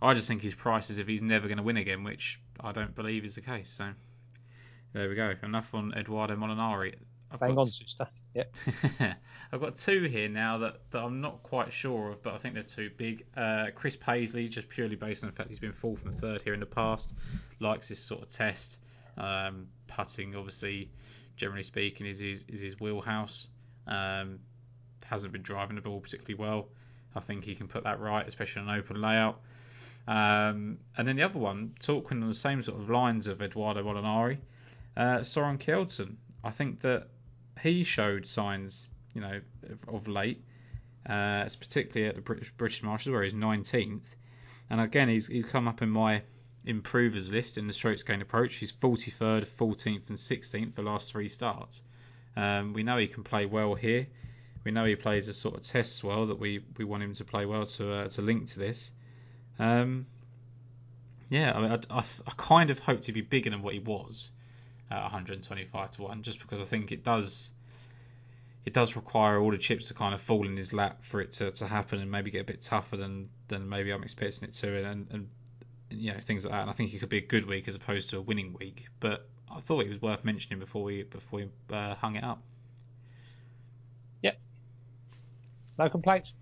I just think his price is if he's never going to win again, which I don't believe is the case. So there we go. Enough on Edoardo Molinari. I've Hang got on, sister. Yeah. I've got two here now that, that I'm not quite sure of, but I think they're too big. Uh, Chris Paisley, just purely based on the fact he's been fourth and third here in the past, likes this sort of test. Um, putting, obviously, generally speaking, is his, is his wheelhouse. Um, hasn't been driving the ball particularly well. I think he can put that right, especially on an open layout. Um, and then the other one, talking on the same sort of lines of Edoardo Molinari, uh, Soren Kjeldsen. I think that he showed signs, you know, of, of late. Uh, particularly at the British British Masters where he's 19th, and again he's he's come up in my improvers list in the strokes gained approach. He's 43rd, 14th, and 16th the last three starts. Um, we know he can play well here. We know he plays a sort of test well that we, we want him to play well to uh, to link to this. Um, yeah, I, mean, I, I, kind of hope to be bigger than what he was at 125 to one, just because I think it does it does require all the chips to kind of fall in his lap for it to, to happen and maybe get a bit tougher than, than maybe I'm expecting it to and, and you know things like that. And I think it could be a good week as opposed to a winning week. But I thought it was worth mentioning before we before we uh, hung it up. Yep. No complaints.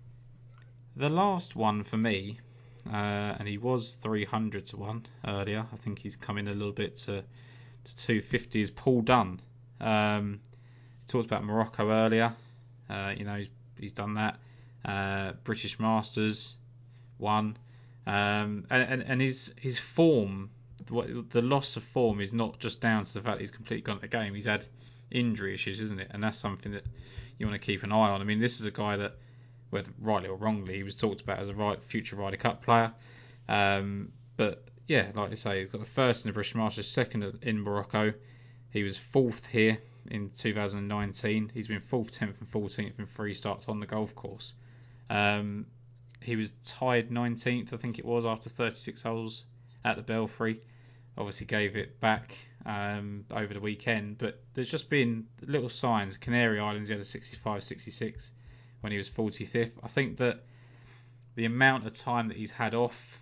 The last one for me, uh, and he was 300 to one earlier. I think he's coming a little bit to to 250. Is Paul Dunne? Um, he talked about Morocco earlier. Uh, you know he's, he's done that. Uh, British Masters, one. Um, and, and, his his form, the loss of form is not just down to the fact that he's completely gone the game. He's had injury issues, isn't it? And that's something that you want to keep an eye on. I mean, this is a guy that, whether rightly or wrongly, he was talked about as a right future Ryder Cup player. Um, but yeah, like I say, he's got the first in the British Masters, second in Morocco. He was fourth here in 2019. He's been fourth, tenth, and 14th in three starts on the golf course. Um, he was tied 19th, I think it was, after 36 holes at the Belfry. Obviously, gave it back um, over the weekend, but there's just been little signs. Canary Islands, he had a 65 66 when he was 45th. I think that the amount of time that he's had off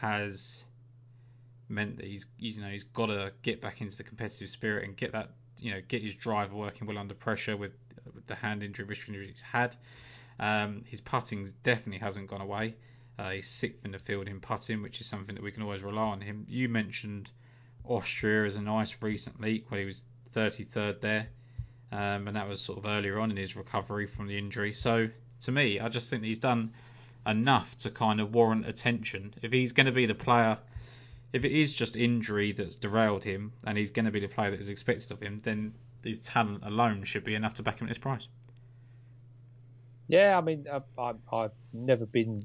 has meant that he's you know he's got to get back into the competitive spirit and get that you know get his driver working well under pressure with, with the hand injury, wrist injury he's had. Um, his putting definitely hasn't gone away. Uh, he's sixth in the field in putting, which is something that we can always rely on him. You mentioned Austria as a nice recent leak when he was 33rd there, um, and that was sort of earlier on in his recovery from the injury. So to me, I just think he's done enough to kind of warrant attention. If he's going to be the player, if it is just injury that's derailed him, and he's going to be the player that is expected of him, then his talent alone should be enough to back him at this price. Yeah, I mean, I've, I've never been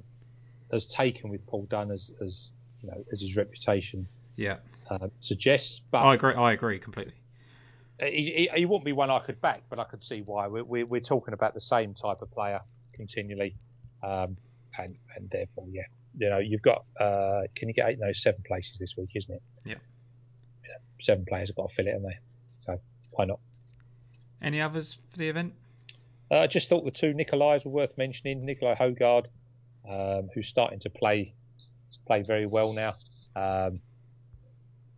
as taken with Paul Dunne as, as you know as his reputation yeah uh, suggests. But I agree. I agree completely. He, he, he, wouldn't be one I could back, but I could see why. We're, we're, we're talking about the same type of player continually, um, and and therefore, yeah, you know, you've got uh, can you get eight? No, seven places this week, isn't it? Yeah. yeah seven players have got to fill it, haven't they? So why not? Any others for the event? Uh, I just thought the two Nicolais were worth mentioning. Nicolai Hojgaard, um, who's starting to play play very well now. Um,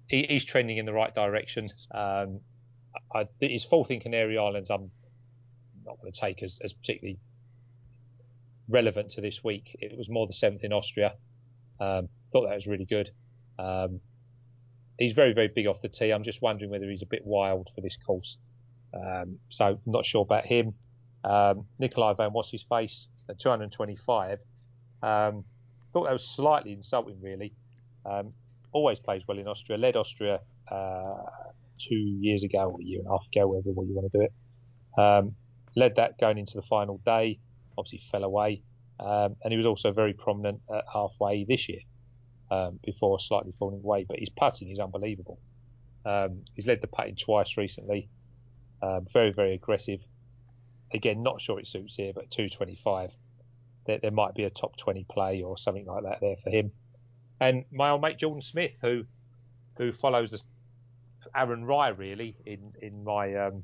he, he's trending in the right direction. Um, I, his fourth in Canary Islands, I'm not going to take as, as particularly relevant to this week. It was more the seventh in Austria. Um, thought that was really good. Um, he's very, very big off the tee. I'm just wondering whether he's a bit wild for this course. Um, so not sure about him. Um, Nicolai Van What's his face at 225. Um, thought that was slightly insulting, really. Um, always plays well in Austria. Led Austria uh, two years ago or a year and a half ago, whatever you want to do it. Um, led that going into the final day. Obviously fell away, um, and he was also very prominent at halfway this year um, before slightly falling away. But his putting is unbelievable. Um, he's led the putting twice recently. very very aggressive again, not sure it suits here, but 225. There, there might be a top 20 play or something like that there for him. And my old mate Jordan Smith, who who follows Aaron Rai really in in my um,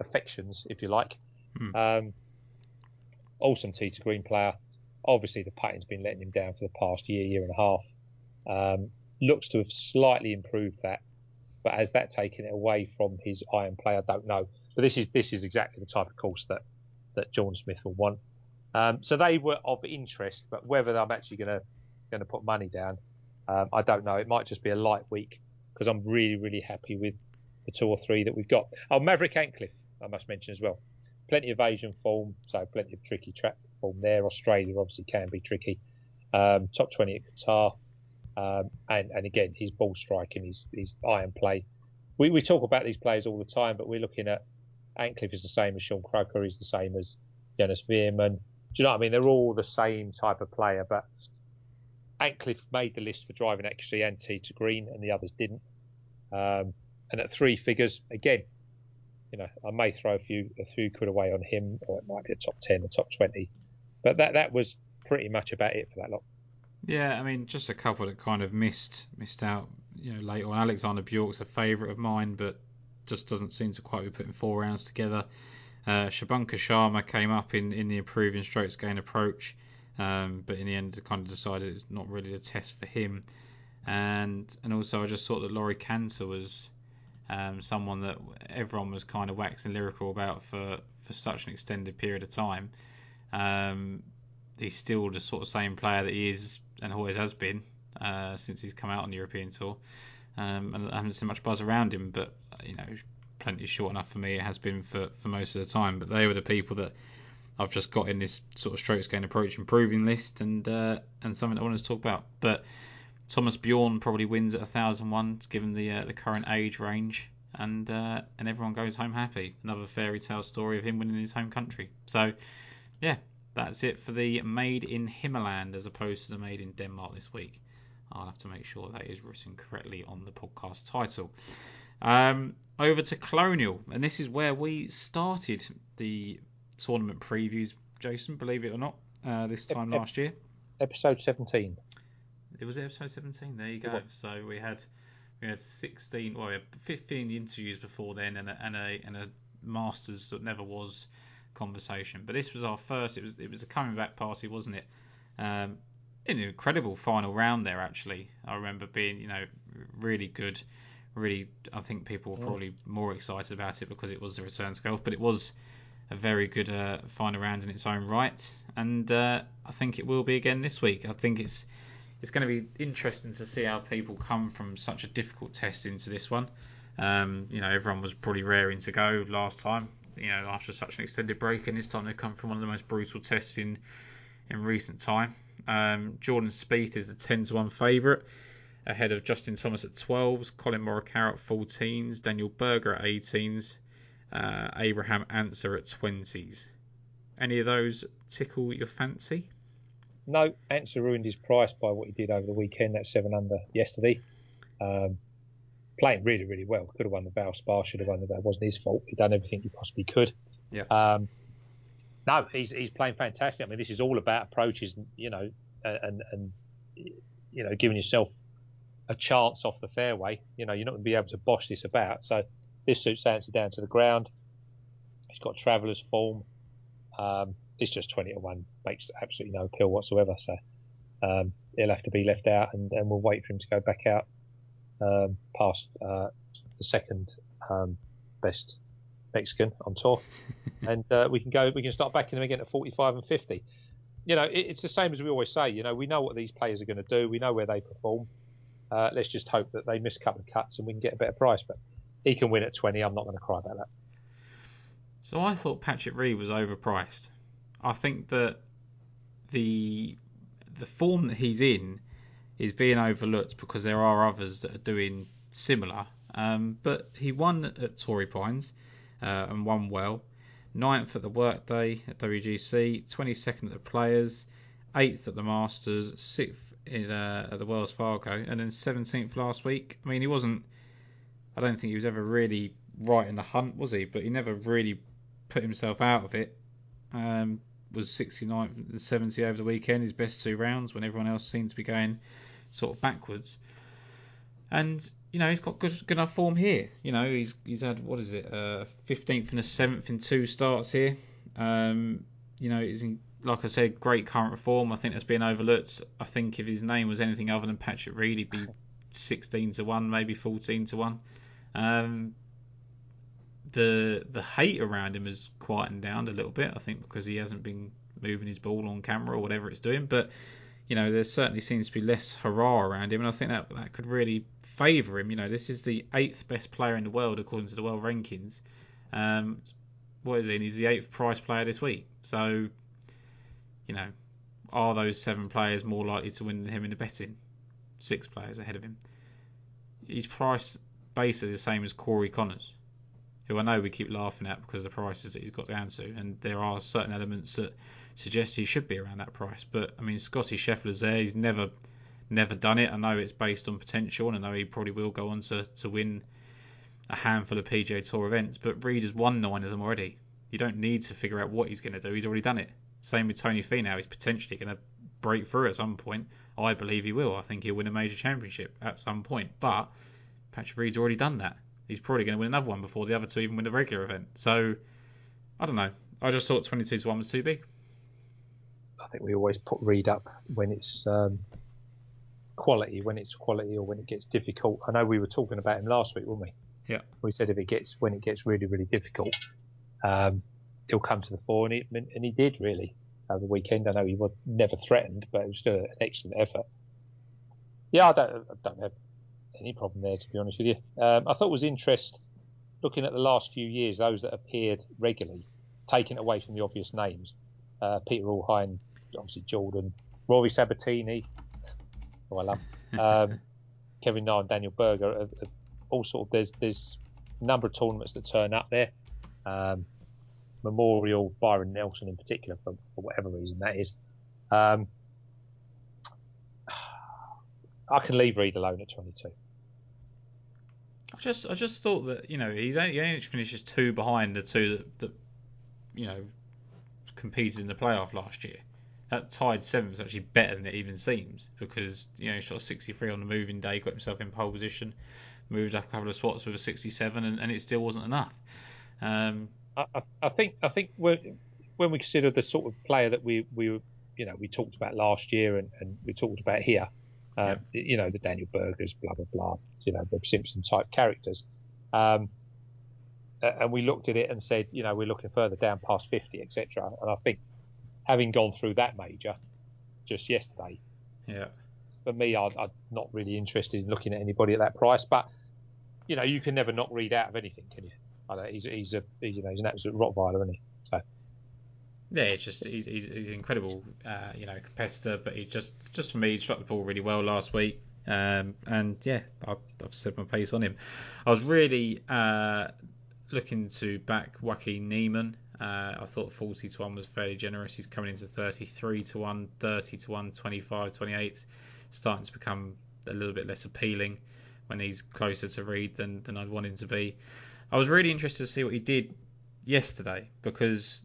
affections, if you like. Hmm. Um, awesome tee to green player. Obviously, the putting's been letting him down for the past year, year and a half. Um, looks to have slightly improved that, but has that taken it away from his iron play? I don't know. So this is this is exactly the type of course that that John Smith will want. Um, so they were of interest, but whether I'm actually going to going to put money down, um, I don't know. It might just be a light week because I'm really really happy with the two or three that we've got. Oh, Maverick Antcliffe, I must mention as well. Plenty of Asian form, so plenty of tricky track form there. Australia obviously can be tricky. um, top 20 at Qatar. Um, and, and again, his ball striking, his, his iron play. We, we talk about these players all the time, but we're looking at Antcliffe is the same as Shaun Croker, he's the same as Dennis Veerman. Do you know what I mean? They're all the same type of player, but Antcliffe made the list for driving accuracy and tee to green, and the others didn't. Um, and at three figures, again, you know, I may throw a few a few quid away on him, or it might be a top ten, or top twenty, but that that was pretty much about it for that lot. Yeah, I mean, just a couple that kind of missed missed out. You know, late on. Alexander Bjork's a favourite of mine, but just doesn't seem to quite be putting four rounds together. Uh, Shubhankar Sharma came up in, in the improving strokes gain approach, um, but in the end, kind of decided it's not really a test for him. And and also, I just thought that Laurie Canter was um, someone that everyone was kind of waxing lyrical about for, for such an extended period of time. Um, he's still the sort of same player that he is and always has been uh, since he's come out on the European tour. Um, and I haven't seen much buzz around him, but you know, plenty short enough for me. It has been for, for most of the time. But they were the people that I've just got in this sort of strokes gain approach improving list, and uh, and something I wanted to talk about. But Thomas Bjorn probably wins at thousand one, given the uh, the current age range, and uh, and everyone goes home happy. Another fairy tale story of him winning his home country. So, yeah, that's it for the Made in Himmerland as opposed to the Made in Denmark this week. I'll have to make sure that is written correctly on the podcast title. Um, over to Colonial, and this is where we started the tournament previews. Jason, believe it or not, uh, this time last year, episode seventeen. It was episode seventeen. There you go. So we had we had sixteen, well, we had fifteen interviews before then, and a and a, and a Masters that never was conversation. But this was our first. It was it was a coming back party, wasn't it? Um, an incredible final round there. Actually, I remember being you know really good. Really, I think people were probably more excited about it because it was the return to golf, but it was a very good uh, final round in its own right, and uh, I think it will be again this week. I think it's it's going to be interesting to see how people come from such a difficult test into this one. Um, you know, everyone was probably raring to go last time. You know, after such an extended break, and this time they come from one of the most brutal tests in in recent time. Um, Jordan Spieth is a ten to one favourite ahead of Justin Thomas at 12s, Collin Morikawa at 14s, Daniel Berger at 18s, uh, Abraham Ancer at 20s. Any of those tickle your fancy? No, Ancer ruined his price by what he did over the weekend. that seven under yesterday. Um, playing really, really well. Could have won the Valspar, should have won the Val. It wasn't his fault. He'd done everything he possibly could. Yeah. Um, no, he's he's playing fantastic. I mean, this is all about approaches, you know, and and you know, giving yourself a chance off the fairway. You know, you're not going to be able to bosh this about. So this suits Ancer down to the ground. He's got traveller's form. Um, it's just 20 to 1, makes absolutely no appeal whatsoever. So um, he'll have to be left out, and, and we'll wait for him to go back out um, past uh, the second um, best Mexican on tour, and uh, we can go. We can start backing them again at 45 and 50. You know, it, it's the same as we always say. You know, we know what these players are going to do. We know where they perform. Uh, let's just hope that they miss a couple of cuts and we can get a better price. But he can win at 20. I'm not going to cry about that. So I thought Patrick Reed was overpriced. I think that the the form that he's in is being overlooked because there are others that are doing similar. Um, but he won at Torrey Pines uh, and won well. Ninth at the Workday at WGC, 22nd at the Players, eighth at the Masters, sixth in, uh, at the Wells Fargo, and then 17th last week. I mean, he wasn't. I don't think he was ever really right in the hunt, was he? But he never really put himself out of it. Um, was 69th and 70 over the weekend, his best two rounds when everyone else seemed to be going sort of backwards. And you know he's got good good enough form here. You know he's he's had what is it, uh, 15th and a seventh in two starts here. Um, you know he's in like I said, great current form. I think that's been overlooked. I think if his name was anything other than Patrick Reed, he'd be 16 to one, maybe 14 to one. Um, the the hate around him has quietened down a little bit. I think because he hasn't been moving his ball on camera or whatever it's doing. But you know, there certainly seems to be less hurrah around him, and I think that that could really favour him. You know, this is the eighth best player in the world according to the world rankings. Um, what is he? He's the eighth price player this week. So, you know, are those seven players more likely to win than him in the betting? Six players ahead of him. He's priced basically the same as Corey Conners, who I know we keep laughing at because the prices that he's got down to, and there are certain elements that suggest he should be around that price. But I mean, Scottie Scheffler's there. He's never never done it. I know it's based on potential, and I know he probably will go on to, to win a handful of PGA Tour events. But Reed has won nine of them already. You don't need to figure out what he's going to do. He's already done it. Same with Tony Finau. He's potentially going to break through at some point. I believe he will. I think he'll win a major championship at some point. But Patrick Reed's already done that. He's probably going to win another one before the other two even win a regular event. So I don't know. I just thought 22 to 1 was too big. I think we always put Reed up when it's um, quality, when it's quality, or when it gets difficult. I know we were talking about him last week, weren't we? Yeah. We said if it gets when it gets really, really difficult, um, he'll come to the fore, and he, and he did really over the weekend. I know he was never threatened, but it was still an excellent effort. Yeah, I don't, I don't have any problem there, to be honest with you. Um, I thought it was interest looking at the last few years, those that appeared regularly, taking away from the obvious names. Uh, Peter Uihlein, obviously Jordan, Rory Sabatini, who I love, um, Kevin Na and Daniel Berger, are, are all sort of there's there's a number of tournaments that turn up there. Um, Memorial, Byron Nelson in particular, for, for whatever reason that is. Um, I can leave Reed alone at 22. I just I just thought that you know he's only, he only finishes two behind the two that, that you know competed in the playoff last year. That tied seventh is actually better than it even seems because you know he shot 63 on the moving day, got himself in pole position, moved up a couple of spots with a 67, and, and it still wasn't enough. Um, I, I, think I think when when we consider the sort of player that we we you know we talked about last year and, and we talked about here, uh, yeah. you know the Daniel Bergers, blah blah blah, you know the Simpson type characters, um, and we looked at it and said, you know, we're looking further down past 50, etc. And I think having gone through that major just yesterday, yeah, for me, I, I'm not really interested in looking at anybody at that price, but you know, you can never knock Reed out of anything, can you? He's he's a he's, you know he's an absolute rottweiler, isn't he? So. Yeah, it's just he's he's, he's incredible, uh, you know, competitor. But he just just for me, he struck the ball really well last week. Um, and yeah, I've, I've set my pace on him. I was really uh, looking to back Joaquin Niemann. Uh, I thought 40 to 1 was fairly generous. He's coming into 33 to 1, 30 to 1, 25, 28. Starting to become a little bit less appealing when he's closer to Reed than, than I'd want him to be. I was really interested to see what he did yesterday because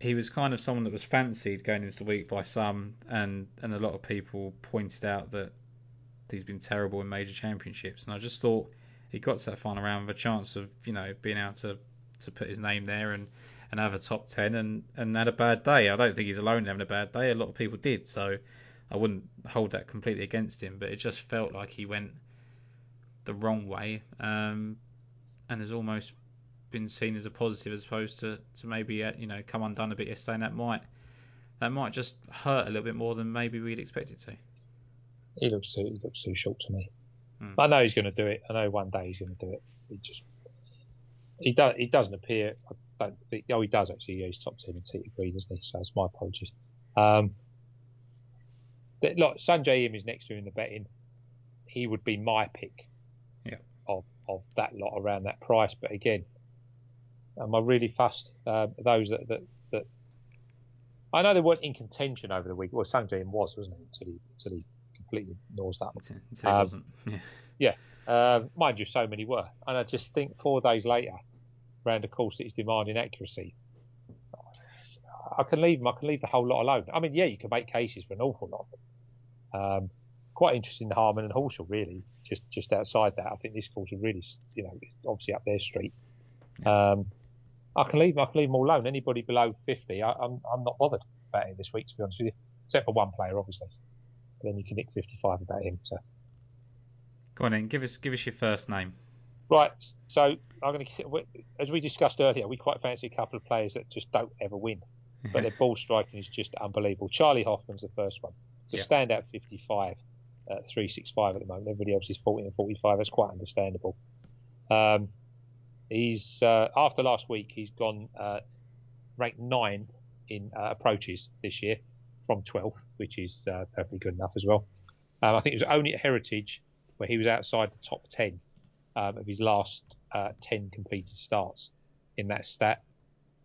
he was kind of someone that was fancied going into the week by some, and and a lot of people pointed out that he's been terrible in major championships. And I just thought he got to that final round with a chance of you know being able to to put his name there and and have a top ten and and had a bad day. I don't think he's alone having a bad day. A lot of people did, so I wouldn't hold that completely against him. But it just felt like he went the wrong way. Um, and has almost been seen as a positive as opposed to, to maybe uh, you know come undone a bit yesterday and that might that might just hurt a little bit more than maybe we'd expect it to. He looks too he looks too short to me. Hmm. I know he's going to do it. I know one day he's going to do it. He just he does he doesn't appear. I don't think, oh, he does actually. Yeah, he's top ten in tee to green, isn't he? So it's my apologies. Um, but, look, Sungjae Im is next to him in the betting. He would be my pick Yeah. of, of that lot around that price. But again, am I really fussed? Uh, those that, that, that I know they weren't in contention over the week. Well, Sungjae was, wasn't he? Until he, until he completely nosed up. Until, until um, he wasn't. Yeah. Yeah. Uh, mind you, so many were. And I just think four days later, around a course that is demanding accuracy, I can leave them. I can leave the whole lot alone. I mean, yeah, you can make cases for an awful lot of them. Um, quite interesting, the Harman and Horschel, really just just outside that. I think this course is really, you know, obviously up their street. Um, I can leave I can leave them all alone. Anybody below fifty, I, am I'm, I'm not bothered about him this week, to be honest with you, except for one player, obviously. But then you can nick fifty five about him. So. Go on then, give us give us your first name. Right. So I'm going to, as we discussed earlier, we quite fancy a couple of players that just don't ever win, but their ball striking is just unbelievable. Charley Hoffman's the first one. It's a yeah. standout 55 at 365 at the moment. Everybody else is 40 and 45. That's quite understandable. Um, he's uh, after last week, he's gone uh, ranked ninth in uh, approaches this year from 12th, which is uh, perfectly good enough as well. Um, I think it was only at Heritage where he was outside the top 10 um, of his last uh, 10 completed starts in that stat.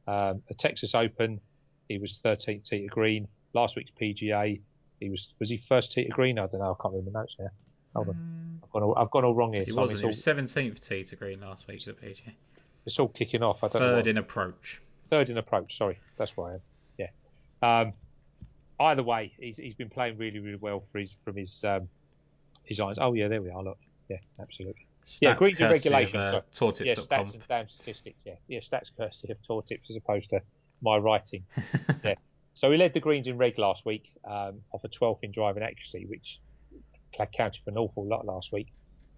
Um, at Texas Open, he was 13th tee to green. Last week's PGA, he was was he first tee to green? I don't know. I can't remember the notes now. Hold on, I've gone all, I've gone all wrong here. He Tom. wasn't. It's He all, was seventeenth tee to green last week at the PGA. it's all kicking off. I don't know. Third what- in approach. third in approach. Sorry, that's where I am. Yeah. Um, either way, he's he's been playing really really well for his from his um, his eyes. Oh yeah, there we are. Look, yeah, absolutely. Yeah, Stats greens and courtesy of, regulation, Uh, sorry. Yeah, tourtips.com. stats and damn statistics. Yeah, yeah, stats courtesy of tour tips as opposed to my writing. yeah. So he led the greens in reg last week um, off a 12th in driving accuracy, which counted for an awful lot last week.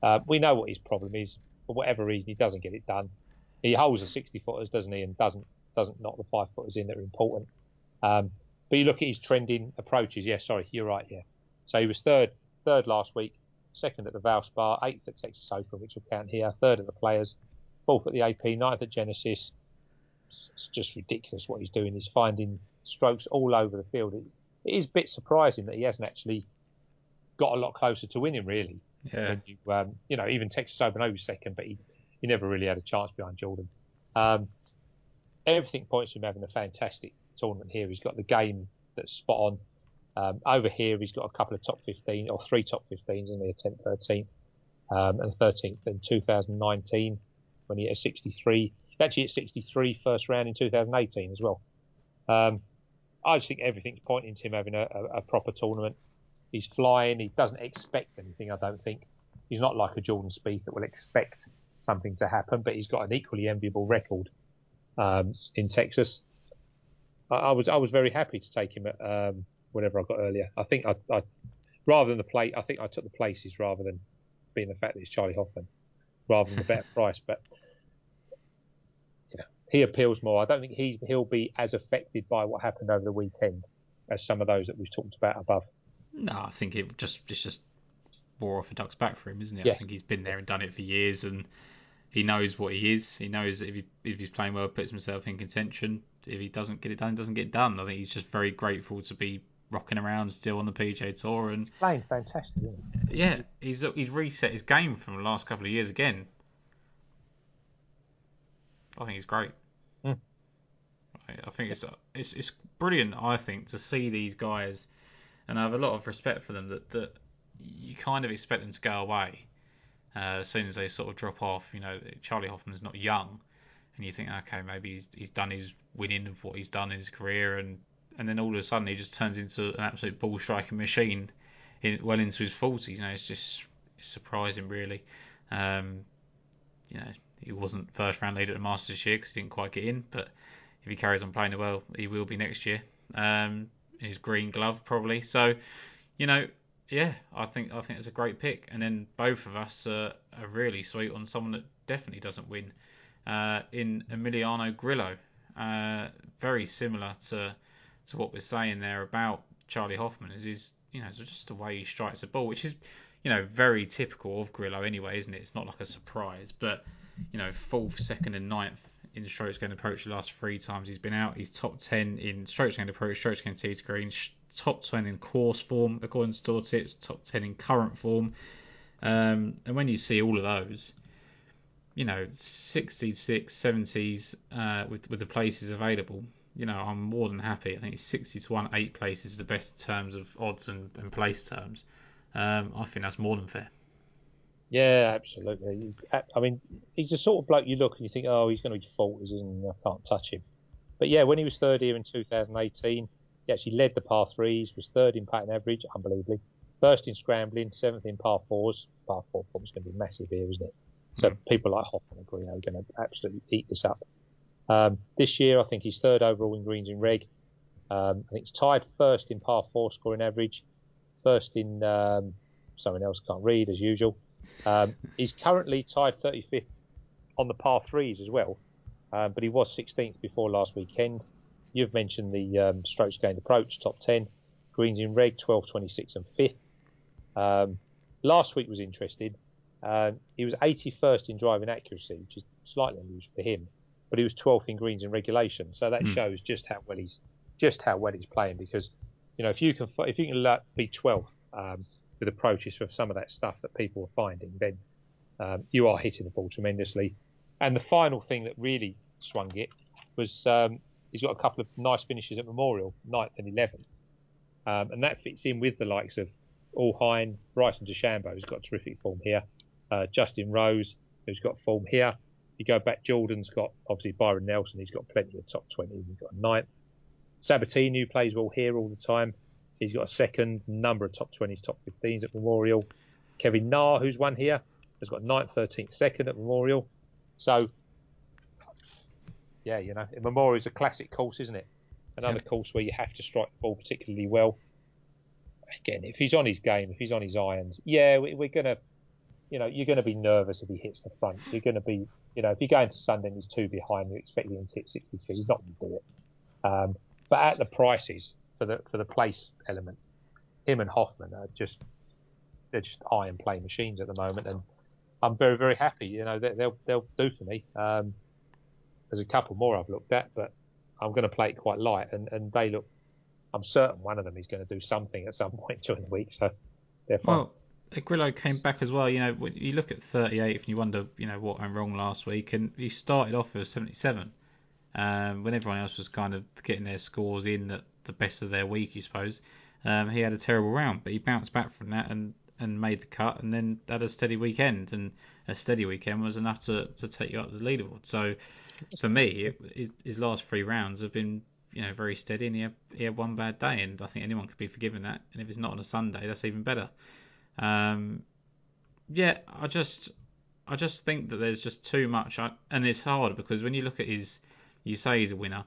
Uh, we know what his problem is. For whatever reason, he doesn't get it done. He holds the 60 footers, doesn't he, and doesn't doesn't knock the five footers in that are important. Um, but you look at his trending approaches. Yeah, sorry, you're right. Yeah. So he was third third last week, second at the Valspar, eighth at Texas Open, which will count here, third at the Players, fourth at the AP, ninth at Genesis. It's just ridiculous what he's doing. He's finding strokes all over the field. It, it is a bit surprising that he hasn't actually got a lot closer to winning, really. Yeah. You, um, you know, even Texas Open, was second, but he, he never really had a chance behind Jordan. Um, everything points to him having a fantastic tournament here. He's got the game that's spot on. Um, over here, he's got a couple of top 15 or three top 15s in there, 10th, 13th, um, and 13th in 2019 when he hit a 63. Actually, hit 63 first round in 2018 as well. I just think everything's pointing to him having a, a, a proper tournament. He's flying. He doesn't expect anything. I don't think he's not like a Jordan Spieth that will expect something to happen, but he's got an equally enviable record um, in Texas. I, I was I was very happy to take him at um, whatever I got earlier. I think I, I rather than the plate, I think I took the places rather than being the fact that it's Charley Hoffman, rather than the better price. But he appeals more. I don't think he he'll be as affected by what happened over the weekend as some of those that we've talked about above. No, I think it just it's just more off a duck's back for him, isn't it? Yeah. I think he's been there and done it for years, and he knows what he is. He knows that if he if he's playing well, puts himself in contention. If he doesn't get it done, he doesn't get done. I think he's just very grateful to be rocking around still on the PGA Tour, and Playing fantastic, isn't he? yeah, he's he's reset his game from the last couple of years again. I think he's great. I- I think it's it's it's brilliant. I think to see these guys, and I have a lot of respect for them. That that you kind of expect them to go away uh, as soon as they sort of drop off. You know, Charley Hoffman's not young, and you think, okay, maybe he's he's done his winning of what he's done in his career, and and then all of a sudden he just turns into an absolute ball striking machine, in, well into his forties. You know, it's just it's surprising, really. Um, you know, he wasn't first round leader at the Masters this year because he didn't quite get in, but if he carries on playing well, he will be next year. Um, his green glove probably. So, you know, yeah, I think I think it's a great pick. And then both of us are, are really sweet on someone that definitely doesn't win uh, in Emiliano Grillo. Uh, very similar to to what we're saying there about Charley Hoffman is his you know just the way he strikes the ball, which is you know very typical of Grillo anyway, isn't it? It's not like a surprise, but you know fourth, second, and ninth in strokes gained approach the last three times he's been out. He's top ten in strokes gained approach, strokes gained tee to green, top ten in course form according to Tour Tips, top ten in current form. Um, and when you see all of those, you know, 66, 70s uh, with with the places available, you know, I'm more than happy. I think it's 60 to 1, eight places is the best in terms of odds and, and place terms. Um, I think that's more than fair. Yeah, absolutely. I mean, he's the sort of bloke you look and you think, oh, he's going to be forties and I can't touch him. But yeah, when he was third here in 2018, he actually led the par threes, was third in pattern average, unbelievably, first in scrambling, seventh in par fours. Par four form is going to be massive here, isn't it? So people like Hoffman and Green are going to absolutely eat this up. Um, this year, I think he's third overall in greens in reg. Um, I think he's tied first in par four scoring average, first in um, someone else can't read as usual. Um, he's currently tied 35th on the par threes as well, um, but he was 16th before last weekend. You've mentioned the um, strokes gained approach, top 10. Greens in reg, 12, 26, and 5th. Um, last week was interesting. Um, he was 81st in driving accuracy, which is slightly unusual for him, but he was 12th in greens in regulation. So that Hmm. shows just how well he's just how well he's playing because you know, if you can if you can be 12 um, with approaches for some of that stuff that people are finding, then um, you are hitting the ball tremendously. And the final thing that really swung it was um, he's got a couple of nice finishes at Memorial, 9th and 11th. Um, and that fits in with the likes of Uihlein, Bryson DeChambeau, who's got terrific form here, uh, Justin Rose, who's got form here. You go back, Jordan's got obviously Byron Nelson, he's got plenty of top 20s, he's got a ninth. Sabatini, who plays well here all the time, he's got a second, number of top 20s, top 15s at Memorial. Kevin Na, who's won here, has got ninth, 13th, second at Memorial. So, yeah, you know, Memorial is a classic course, isn't it? Another yeah. course where you have to strike the ball particularly well. Again, if he's on his game, if he's on his irons, yeah, we, we're going to you know, you're going to be nervous if he hits the front. You're going to be, you know, if you go into Sunday and he's two behind, you're expecting him to hit 63. He's not going to do it. Um, but at the prices for the for the place element, him and Hoffman are just they're just iron play machines at the moment, and I'm very very happy. You know, they, will they'll do for me. Um, there's a couple more I've looked at, but I'm going to play it quite light, and and they look. I'm certain one of them is going to do something at some point during the week, so they're fine. Well, Grillo came back as well. You know, when you look at 38 and you wonder, you know, what went wrong last week, and he started off as 77. Um, when everyone else was kind of getting their scores in at the best of their week, you suppose, um, he had a terrible round, but he bounced back from that and, and made the cut, and then had a steady weekend. And a steady weekend was enough to, to take you up the leaderboard. So for me, it, his, his last three rounds have been you know very steady, and he had, he had one bad day, and I think anyone could be forgiven that. And if it's not on a Sunday, that's even better. Um, yeah, I just I just think that there's just too much, I, and it's hard because when you look at his, you say he's a winner.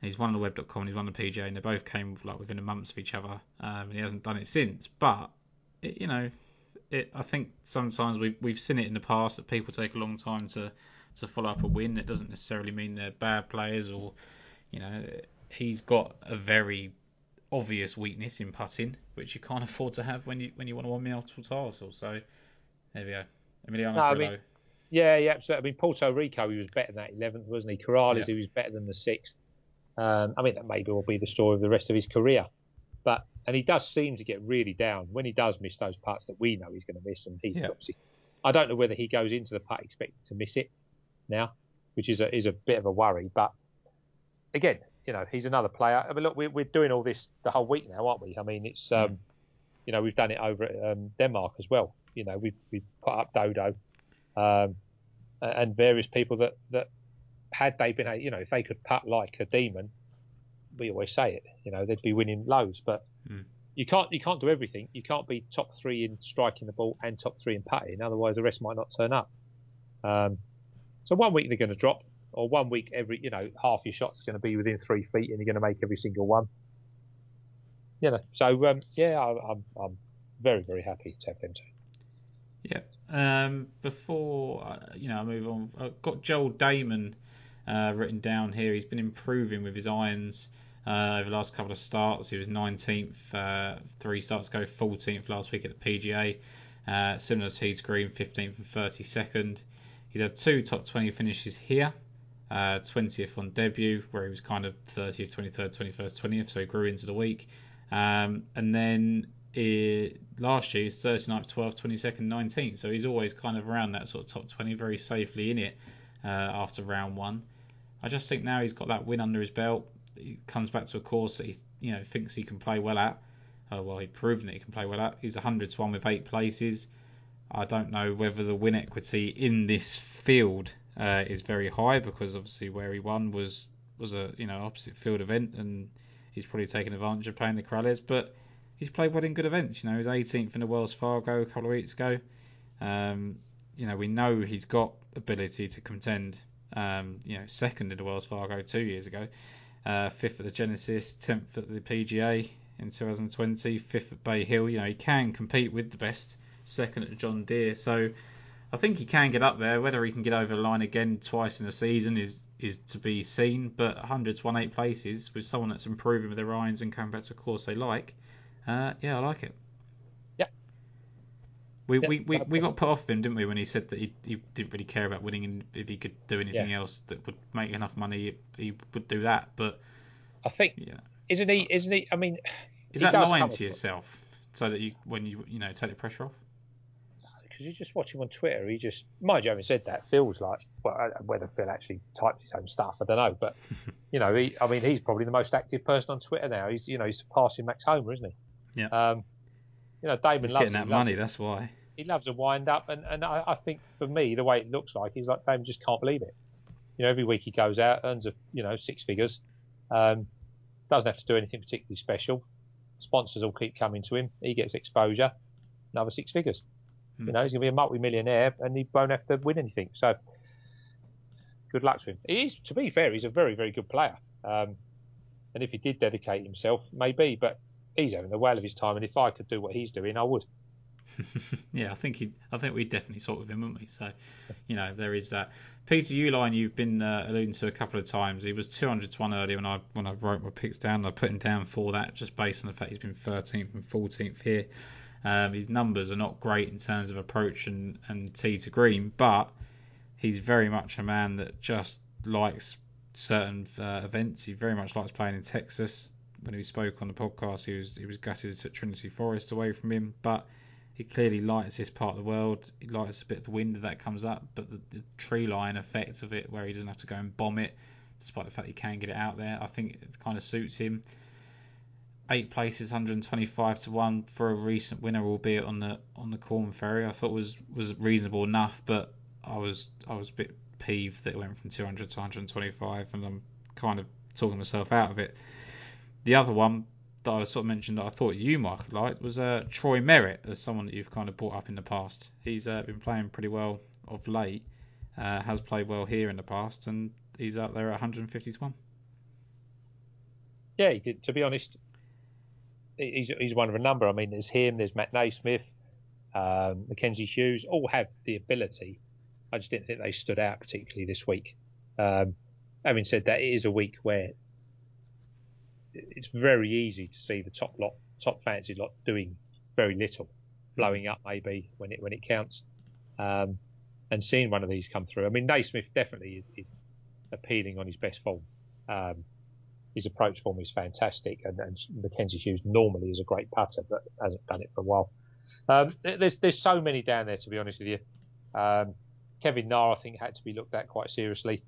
He's won the web.com and he's won the PGA, and they both came like within a month of each other, um, and he hasn't done it since. But it, you know, it, I think sometimes we've we've seen it in the past that people take a long time to to follow up a win. It doesn't necessarily mean they're bad players, or you know, he's got a very obvious weakness in putting, which you can't afford to have when you when you want to win multiple titles. So there we go. Emiliano no, I mean, yeah, yeah, absolutely. I mean, Puerto Rico, he was better than that 11th, wasn't he? Corales, yeah. he was better than the sixth. Um, I mean, that maybe will be the story of the rest of his career. But and he does seem to get really down when he does miss those parts that we know he's going to miss. And he yeah. obviously, I don't know whether he goes into the putt expecting to miss it now, which is a is a bit of a worry. But again, you know, he's another player. I mean, look, we're, we're doing all this the whole week now, aren't we? I mean, it's, um, you know, we've done it over at um, Denmark as well. You know, we've, we've put up Dodo um, and various people that, that had they been, you know, if they could putt like a demon, we always say it, you know, they'd be winning loads. But mm. you can't you can't do everything. You can't be top three in striking the ball and top three in putting. Otherwise, the rest might not turn up. Um, so one week they're going to drop or one week every, you know, half your shots are going to be within three feet and you're going to make every single one. You know, so um, yeah, I, I'm I'm very very happy to have them too. Yeah. Um, before uh, you know, I move on. I've got Joel Dahmen uh, written down here. He's been improving with his irons uh, over the last couple of starts. He was 19th uh, three starts ago, 14th last week at the PGA. Uh, similar to tee to green, 15th and 32nd. He's had two top 20 finishes here uh, 20th on debut, where he was kind of 30th, 23rd, 21st, 20th, so he grew into the week. Um, and then it, last year, he's 39th, 12th, 22nd, 19th, so he's always kind of around that sort of top 20, very safely in it uh, after round one. I just think now he's got that win under his belt. He comes back to a course that he you know thinks he can play well at. Uh, well, he's proven that he can play well at. He's 100 to 1 with eight places. I don't know whether the win equity in this field uh, is very high because obviously where he won was was a you know opposite field event and he's probably taken advantage of playing the Corales, but he's played well in good events. You know, he's 18th in the Wells Fargo a couple of weeks ago. Um, you know, we know he's got ability to contend. Um, you know, second in the Wells Fargo two years ago, uh, fifth at the Genesis, tenth at the PGA in 2020, fifth at Bay Hill. You know, he can compete with the best. Second at John Deere, so I think he can get up there. Whether he can get over the line again twice in a season is is to be seen. But 100 to 18 places with someone that's improving with their irons and coming back to a course they like, uh, yeah, I like it. We, yeah, we, we, we got put off him, didn't we, when he said that he, he didn't really care about winning and if he could do anything yeah. else that would make enough money, he would do that. But I think, yeah. isn't he? Isn't he? I mean, Is that lying to yourself so that you when you you know take the pressure off? because you just watch him on Twitter. He just, mind you, having said that, feels like well, whether Phil actually types his own stuff, I don't know. But you know, he, I mean, he's probably the most active person on Twitter now. He's, you know, he's surpassing Max Homa, isn't he? Yeah. Um, you know, Dahmen He's loves getting that loves money, that's why. He loves a wind up, and and I, I think for me, the way it looks like, he's like Dahmen just can't believe it. You know, every week he goes out, earns a, you know, six figures. Um, doesn't have to do anything particularly special. Sponsors will keep coming to him. He gets exposure, another six figures. Hmm. You know, he's going to be a multi-millionaire, and he won't have to win anything. So, good luck to him. He is, to be fair, he's a very, very good player. Um, and if he did dedicate himself, maybe, but he's having the whale of his time. And if I could do what he's doing, I would. yeah, I think he, I think we definitely sort with him, wouldn't we? So, you know, there is that. Peter Uihlein, you've been uh, alluding to a couple of times. He was 200 to one earlier when I when I wrote my picks down. I put him down for that just based on the fact he's been 13th and 14th here. Um, his numbers are not great in terms of approach and and tee to green, but he's very much a man that just likes certain uh, events. He very much likes playing in Texas. When he spoke on the podcast, he was he was gutted at Trinity Forest away from him, but he clearly likes this part of the world. He likes a bit of the wind that comes up, but the, the tree line effect of it, where he doesn't have to go and bomb it, despite the fact he can get it out there, I think it kind of suits him. Eight places, 125 to one for a recent winner, albeit on the on the Corn Ferry. I thought was was reasonable enough, but I was I was a bit peeved that it went from 200 to 125, and I'm kind of talking myself out of it. The other one that I sort of mentioned that I thought you might like was uh, Troy Merritt, as someone that you've kind of brought up in the past. He's uh, been playing pretty well of late, uh, has played well here in the past, and he's out there at 150 to 1. Yeah. To be honest, he's he's one of a number. I mean, there's him, there's Matt NeSmith, um, Mackenzie Hughes, all have the ability. I just didn't think they stood out particularly this week. Um, having said that, it is a week where it's very easy to see the top lot, top fancy lot doing very little, blowing up maybe when it when it counts, um, and seeing one of these come through. I mean, NeSmith definitely is, is appealing on his best form. Um, his approach form is fantastic, and, and Mackenzie Hughes normally is a great putter, but hasn't done it for a while. Um, there's there's so many down there to be honest with you. Um, Kevin Na, I think, had to be looked at quite seriously.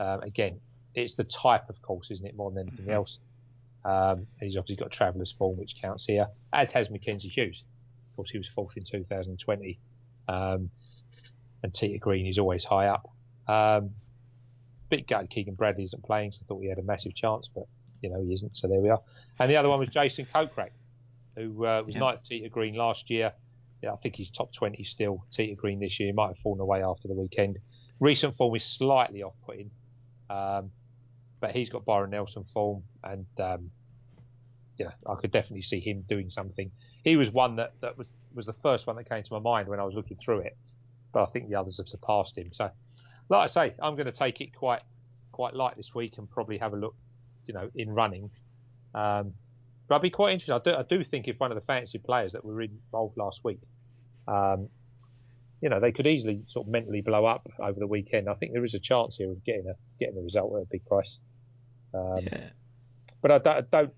Um, again, it's the type of course, isn't it, more than anything else? Um, and he's obviously got traveller's form, which counts here, as has Mackenzie Hughes. Of course, he was fourth in 2020, um, and tee to green is always high up. Um, bit gutted Keegan Bradley isn't playing, so I thought he had a massive chance, but you know he isn't. So there we are. And the other one was Jason Kokrak, who uh, was Yeah. ninth tee to green last year. Yeah, I think he's top 20 still. tee to green this year might have fallen away after the weekend. Recent form is slightly off-putting, um, but he's got Byron Nelson form, and um, yeah, I could definitely see him doing something. He was one that, that was was the first one that came to my mind when I was looking through it, but I think the others have surpassed him. So, like I say, I'm going to take it quite quite light this week and probably have a look, you know, in running. Um, but I'd be quite interested. I do, I do think if one of the fancy players that were involved last week, um, you know, they could easily sort of mentally blow up over the weekend. I think there is a chance here of getting a getting a result at a big price. Um, Yeah. but I don't, I don't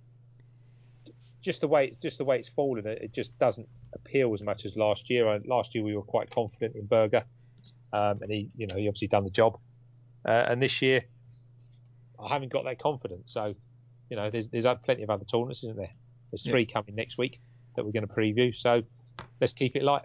just the way just the way it's fallen, it, it just doesn't appeal as much as last year. Uh, Last year we were quite confident in Berger, um, and he, you know, he obviously done the job. Uh, and this year, I haven't got that confidence. So, you know, there's there's plenty of other tournaments, isn't there? There's Yeah. three coming next week that we're going to preview. So let's keep it light.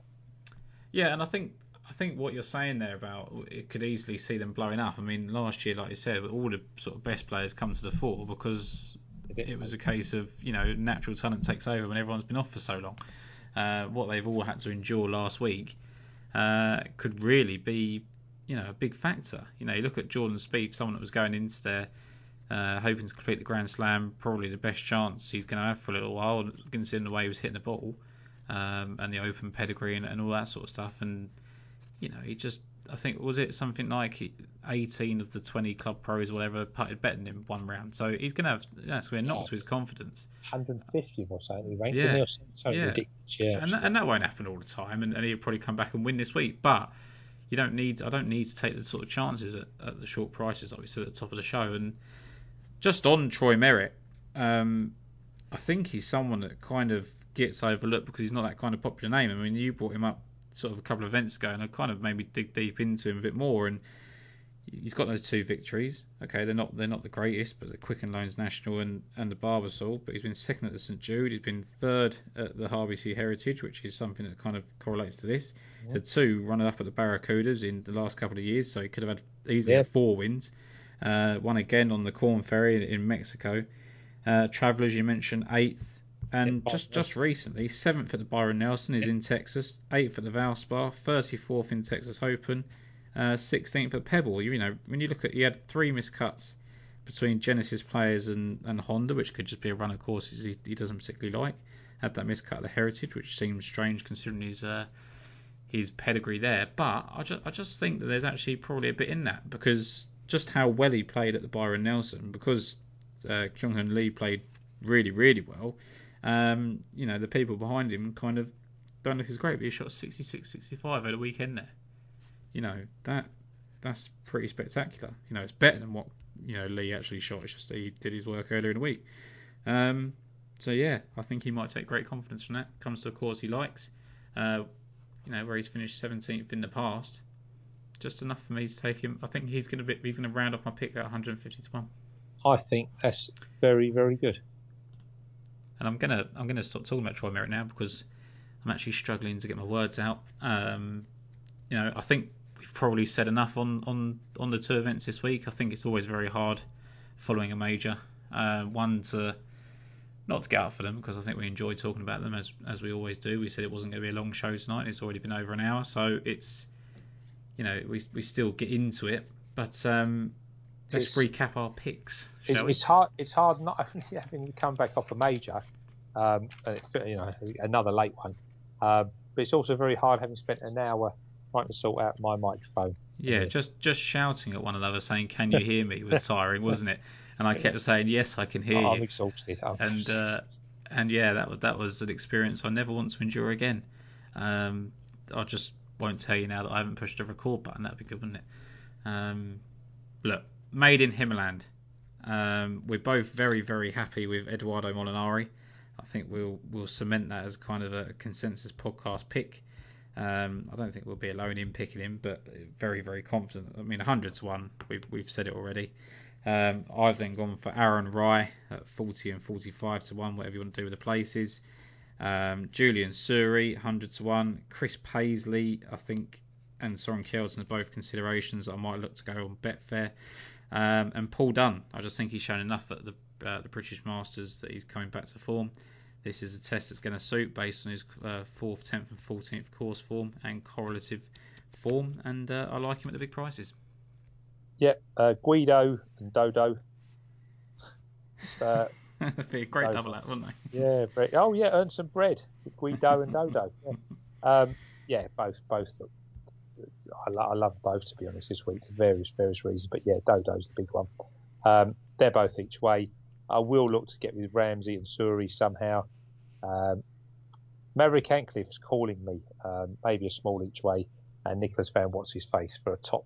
Yeah, and I think think what you're saying there about it could easily see them blowing up. I mean, last year, like you said, all the sort of best players come to the fore because it was a case of you know natural talent takes over when everyone's been off for so long. Uh, what they've all had to endure last week uh, could really be you know a big factor. You know, you look at Jordan Spieth, someone that was going into there uh, hoping to complete the Grand Slam, probably the best chance he's going to have for a little while, considering the way he was hitting the ball um, and the open pedigree and, and all that sort of stuff. And you know, he just I think was it something like 18 of the 20 club pros, whatever, putted better than him one round. So he's going to have that's going to knock to his confidence. 150 or something. Ranked Yeah. or something? Yeah. ridiculous. Yeah. and that, and that won't happen all the time. And, and he'll probably come back and win this week. But you don't need I don't need to take the sort of chances at, at the short prices like we said at the top of the show. And just on Troy Merritt, um, I think he's someone that kind of gets overlooked because he's not that kind of popular name. I mean, you brought him up sort of a couple of events ago, and I kind of made me dig deep into him a bit more. And he's got those two victories. Okay, they're not they're not the greatest, but the Quicken Loans National and, and the Barbasol. But he's been second at the St Jude. He's been third at the RBC Heritage, which is something that kind of correlates to this. Yeah. The two running up at the Barracudas in the last couple of years, so he could have had easily yeah. four wins. Uh, one again on the Corn Ferry in, in Mexico. Uh, Travelers, you mentioned eighth, and just just recently seventh at the Byron Nelson is in Texas, eighth at the Valspar, thirty fourth in Texas Open. 16th uh, at Pebble. You, you, know, when you look at, he had three miscuts between Genesis players and, and Honda, which could just be a run of courses he, he doesn't particularly like. Had that miscut at the Heritage, which seems strange considering his uh, his pedigree there. But I just I just think that there's actually probably a bit in that because just how well he played at the Byron Nelson, because uh, Kyung Hoon Lee played really really well. Um, you know the people behind him kind of don't look as great, but he shot 66, 65 at a weekend there you know that that's pretty spectacular. You know, it's better than what you know Lee actually shot. It's just he did his work earlier in the week. Um, so yeah, I think he might take great confidence from that. Comes to a course he likes. Uh, you know, where he's finished 17th in the past. Just enough for me to take him. I think he's going to be he's going to round off my pick at 150 to one. I think that's very very good. And I'm gonna I'm gonna stop talking about Troy Merritt now because I'm actually struggling to get my words out. Um, you know, I think we've probably said enough on, on, on the two events this week. I think it's always very hard following a major. Uh, one to not to get up for them because I think we enjoy talking about them as as we always do. We said it wasn't going to be a long show tonight. It's already been over an hour, so it's you know we we still get into it. But um, let's recap our picks. It's, it's, hard. It's hard not only having come back off a major, um, you know, another late one, uh, but it's also very hard having spent an hour trying to sort out my microphone. Yeah, just just shouting at one another, saying, "Can you hear me?" was tiring, wasn't it? And I kept saying, "Yes, I can hear oh, you." I'm exhausted. I'm and exhausted. Uh, and yeah, that was that was an experience I never want to endure again. Um, I just won't tell you now that I haven't pushed the record button. That'd be good, wouldn't it? Um, look, made in Himmerland. Um, we're both very very happy with Edoardo Molinari. I think we'll we'll cement that as kind of a consensus podcast pick. Um, I don't think we'll be alone in picking him, but very, very confident. I mean, 100 to 1, we've, we've said it already. Um, I've then gone for Aaron Rai at 40 and 45 to 1, whatever you want to do with the places. Um, Julian Suri, 100 to 1. Chris Paisley, I think, and Soren Kjeldsen are both considerations I might look to go on Betfair. Um, and Paul Dunne, I just think he's shown enough at the, uh, the British Masters that he's coming back to form. This is a test that's going to suit based on his uh, 4th, 10th, and 14th course form and correlative form, and uh, I like him at the big prices. Yep, uh, Guido and Dodo. Uh, be a great Dodo. double out, wouldn't they? Yeah, oh yeah, earn some bread. Guido and Dodo. Yeah. Um, yeah, both, both. I, lo- I, love both to be honest this week for various various reasons, but yeah, Dodo's the big one. Um, they're both each way. I will look to get with Ramsay and Suri somehow. Um, Maverick Antcliff's calling me, um, maybe a small each way, and Nicholas Van What's his face for a top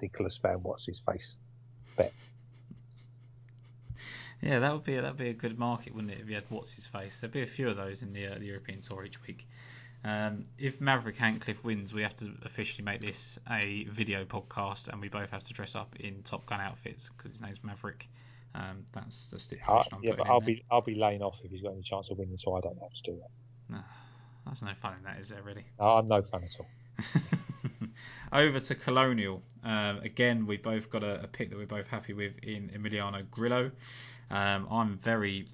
Nicholas Van What's his face bet. Yeah, that would be that would be a good market, wouldn't it? If you had what's his face, there'd be a few of those in the, uh, the European Tour each week. Um, if Maverick Antcliff wins, we have to officially make this a video podcast, and we both have to dress up in Top Gun outfits because his name's Maverick. Um, that's the stipulation. Uh, yeah, but I'll be I'll be laying off if he's got any chance of winning, so I don't have to do that. No, that's no fun in that, is there? Really? No, I'm no fun at all. Over to Colonial. Um, again, we've both got a, a, pick that we're both happy with in Emiliano Grillo. Um, I'm very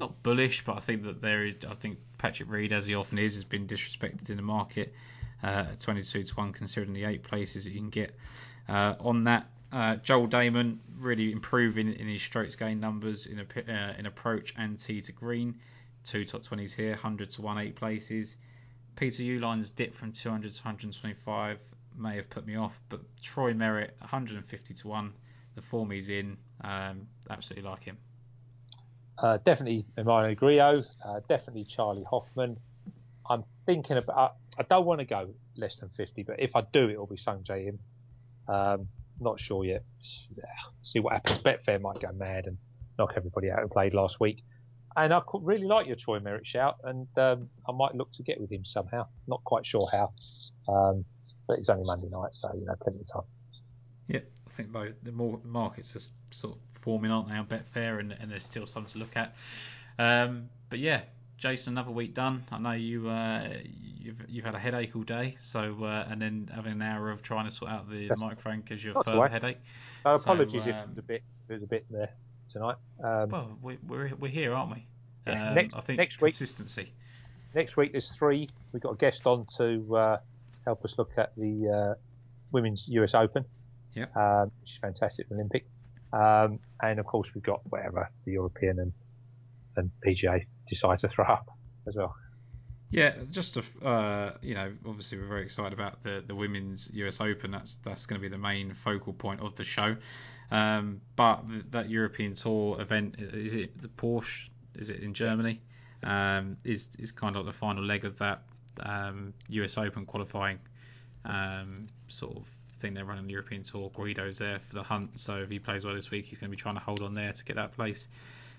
not bullish, but I think that there is. I think Patrick Reed, as he often is, has been disrespected in the market uh, at 22 to one, considering the eight places you can get uh, on that. Uh, Joel Dahmen really improving in his strokes gain numbers in a, uh, in approach and tee to green. Two top 20s here, 100 to 1, eight places. Peter Uihlein's dip from 200 to 125 may have put me off, but Troy Merritt, 150 to 1. The form he's in, um, absolutely like him. Uh, definitely Emiliano Grillo, uh, definitely Charley Hoffman. I'm thinking about, I don't want to go less than 50, but if I do, it will be Sungjae Im. Um, not sure yet. See what happens. Betfair might go mad and knock everybody out who played last week. and I really like your Troy Merritt shout, and um, I might look to get with him somehow. Not quite sure how, um, but it's only Monday night, so you know, plenty of time. Yeah, I think the more markets are sort of forming, aren't they, on Betfair, and, and there's still some to look at. Um, but yeah, Jason, another week done. I know you uh, you've you've had a headache all day, so uh, and then having an hour of trying to sort out the, microphone because you're further headache. So apologies um, if there's a bit there's a bit there tonight. Um, well, we, we're we're here, aren't we? Yeah, um, next, I think next consistency. Week, next week there's three. We've got a guest on to uh, help us look at the uh, women's US Open. Yeah. Um, which is fantastic Olympic. Um, and of course we've got whatever the European and and PGA decide to throw up as well. Yeah, just to, uh, you know, obviously we're very excited about the, the women's US Open. That's that's going to be the main focal point of the show. Um, but that European Tour event is it the Porsche? Is it in Germany? Um, is is kind of the final leg of that um, US Open qualifying um, sort of thing they're running the European Tour. Guido's there for the hunt, so if he plays well this week, he's going to be trying to hold on there to get that place.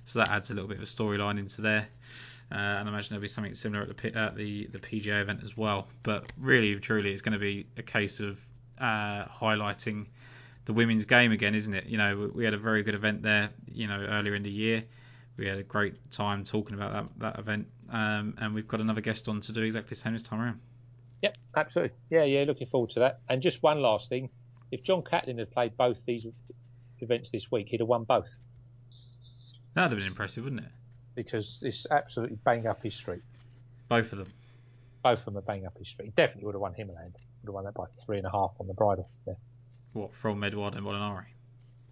So that adds a little bit of a storyline into there. Uh, and I imagine there'll be something similar at the at the the PGA event as well. But really, truly, it's going to be a case of uh, highlighting the women's game again, isn't it? You know, we had a very good event there. You know, earlier in the year, we had a great time talking about that that event, um, and we've got another guest on to do exactly the same this time around. Yep, absolutely. Yeah, yeah, looking forward to that. And just one last thing: if John Catlin had played both these events this week, he'd have won both. That'd have been impressive, wouldn't it? Because it's absolutely bang up his street. Both of them. Both of them are bang up his street. He Definitely would have won Himmerland. Would have won that by three and a half on the bridle. Yeah. What from Edoardo Molinari?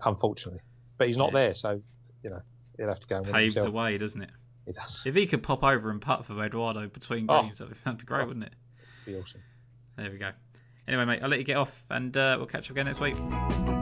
Unfortunately, but he's not yeah. there, so you know he'll have to go. and Paves the way, doesn't it? It does. If he could pop over and putt for Edoardo between greens, oh. that'd be great, oh. wouldn't it? Be awesome. There we go. Anyway, mate, I'll let you get off, and uh, we'll catch up again next week.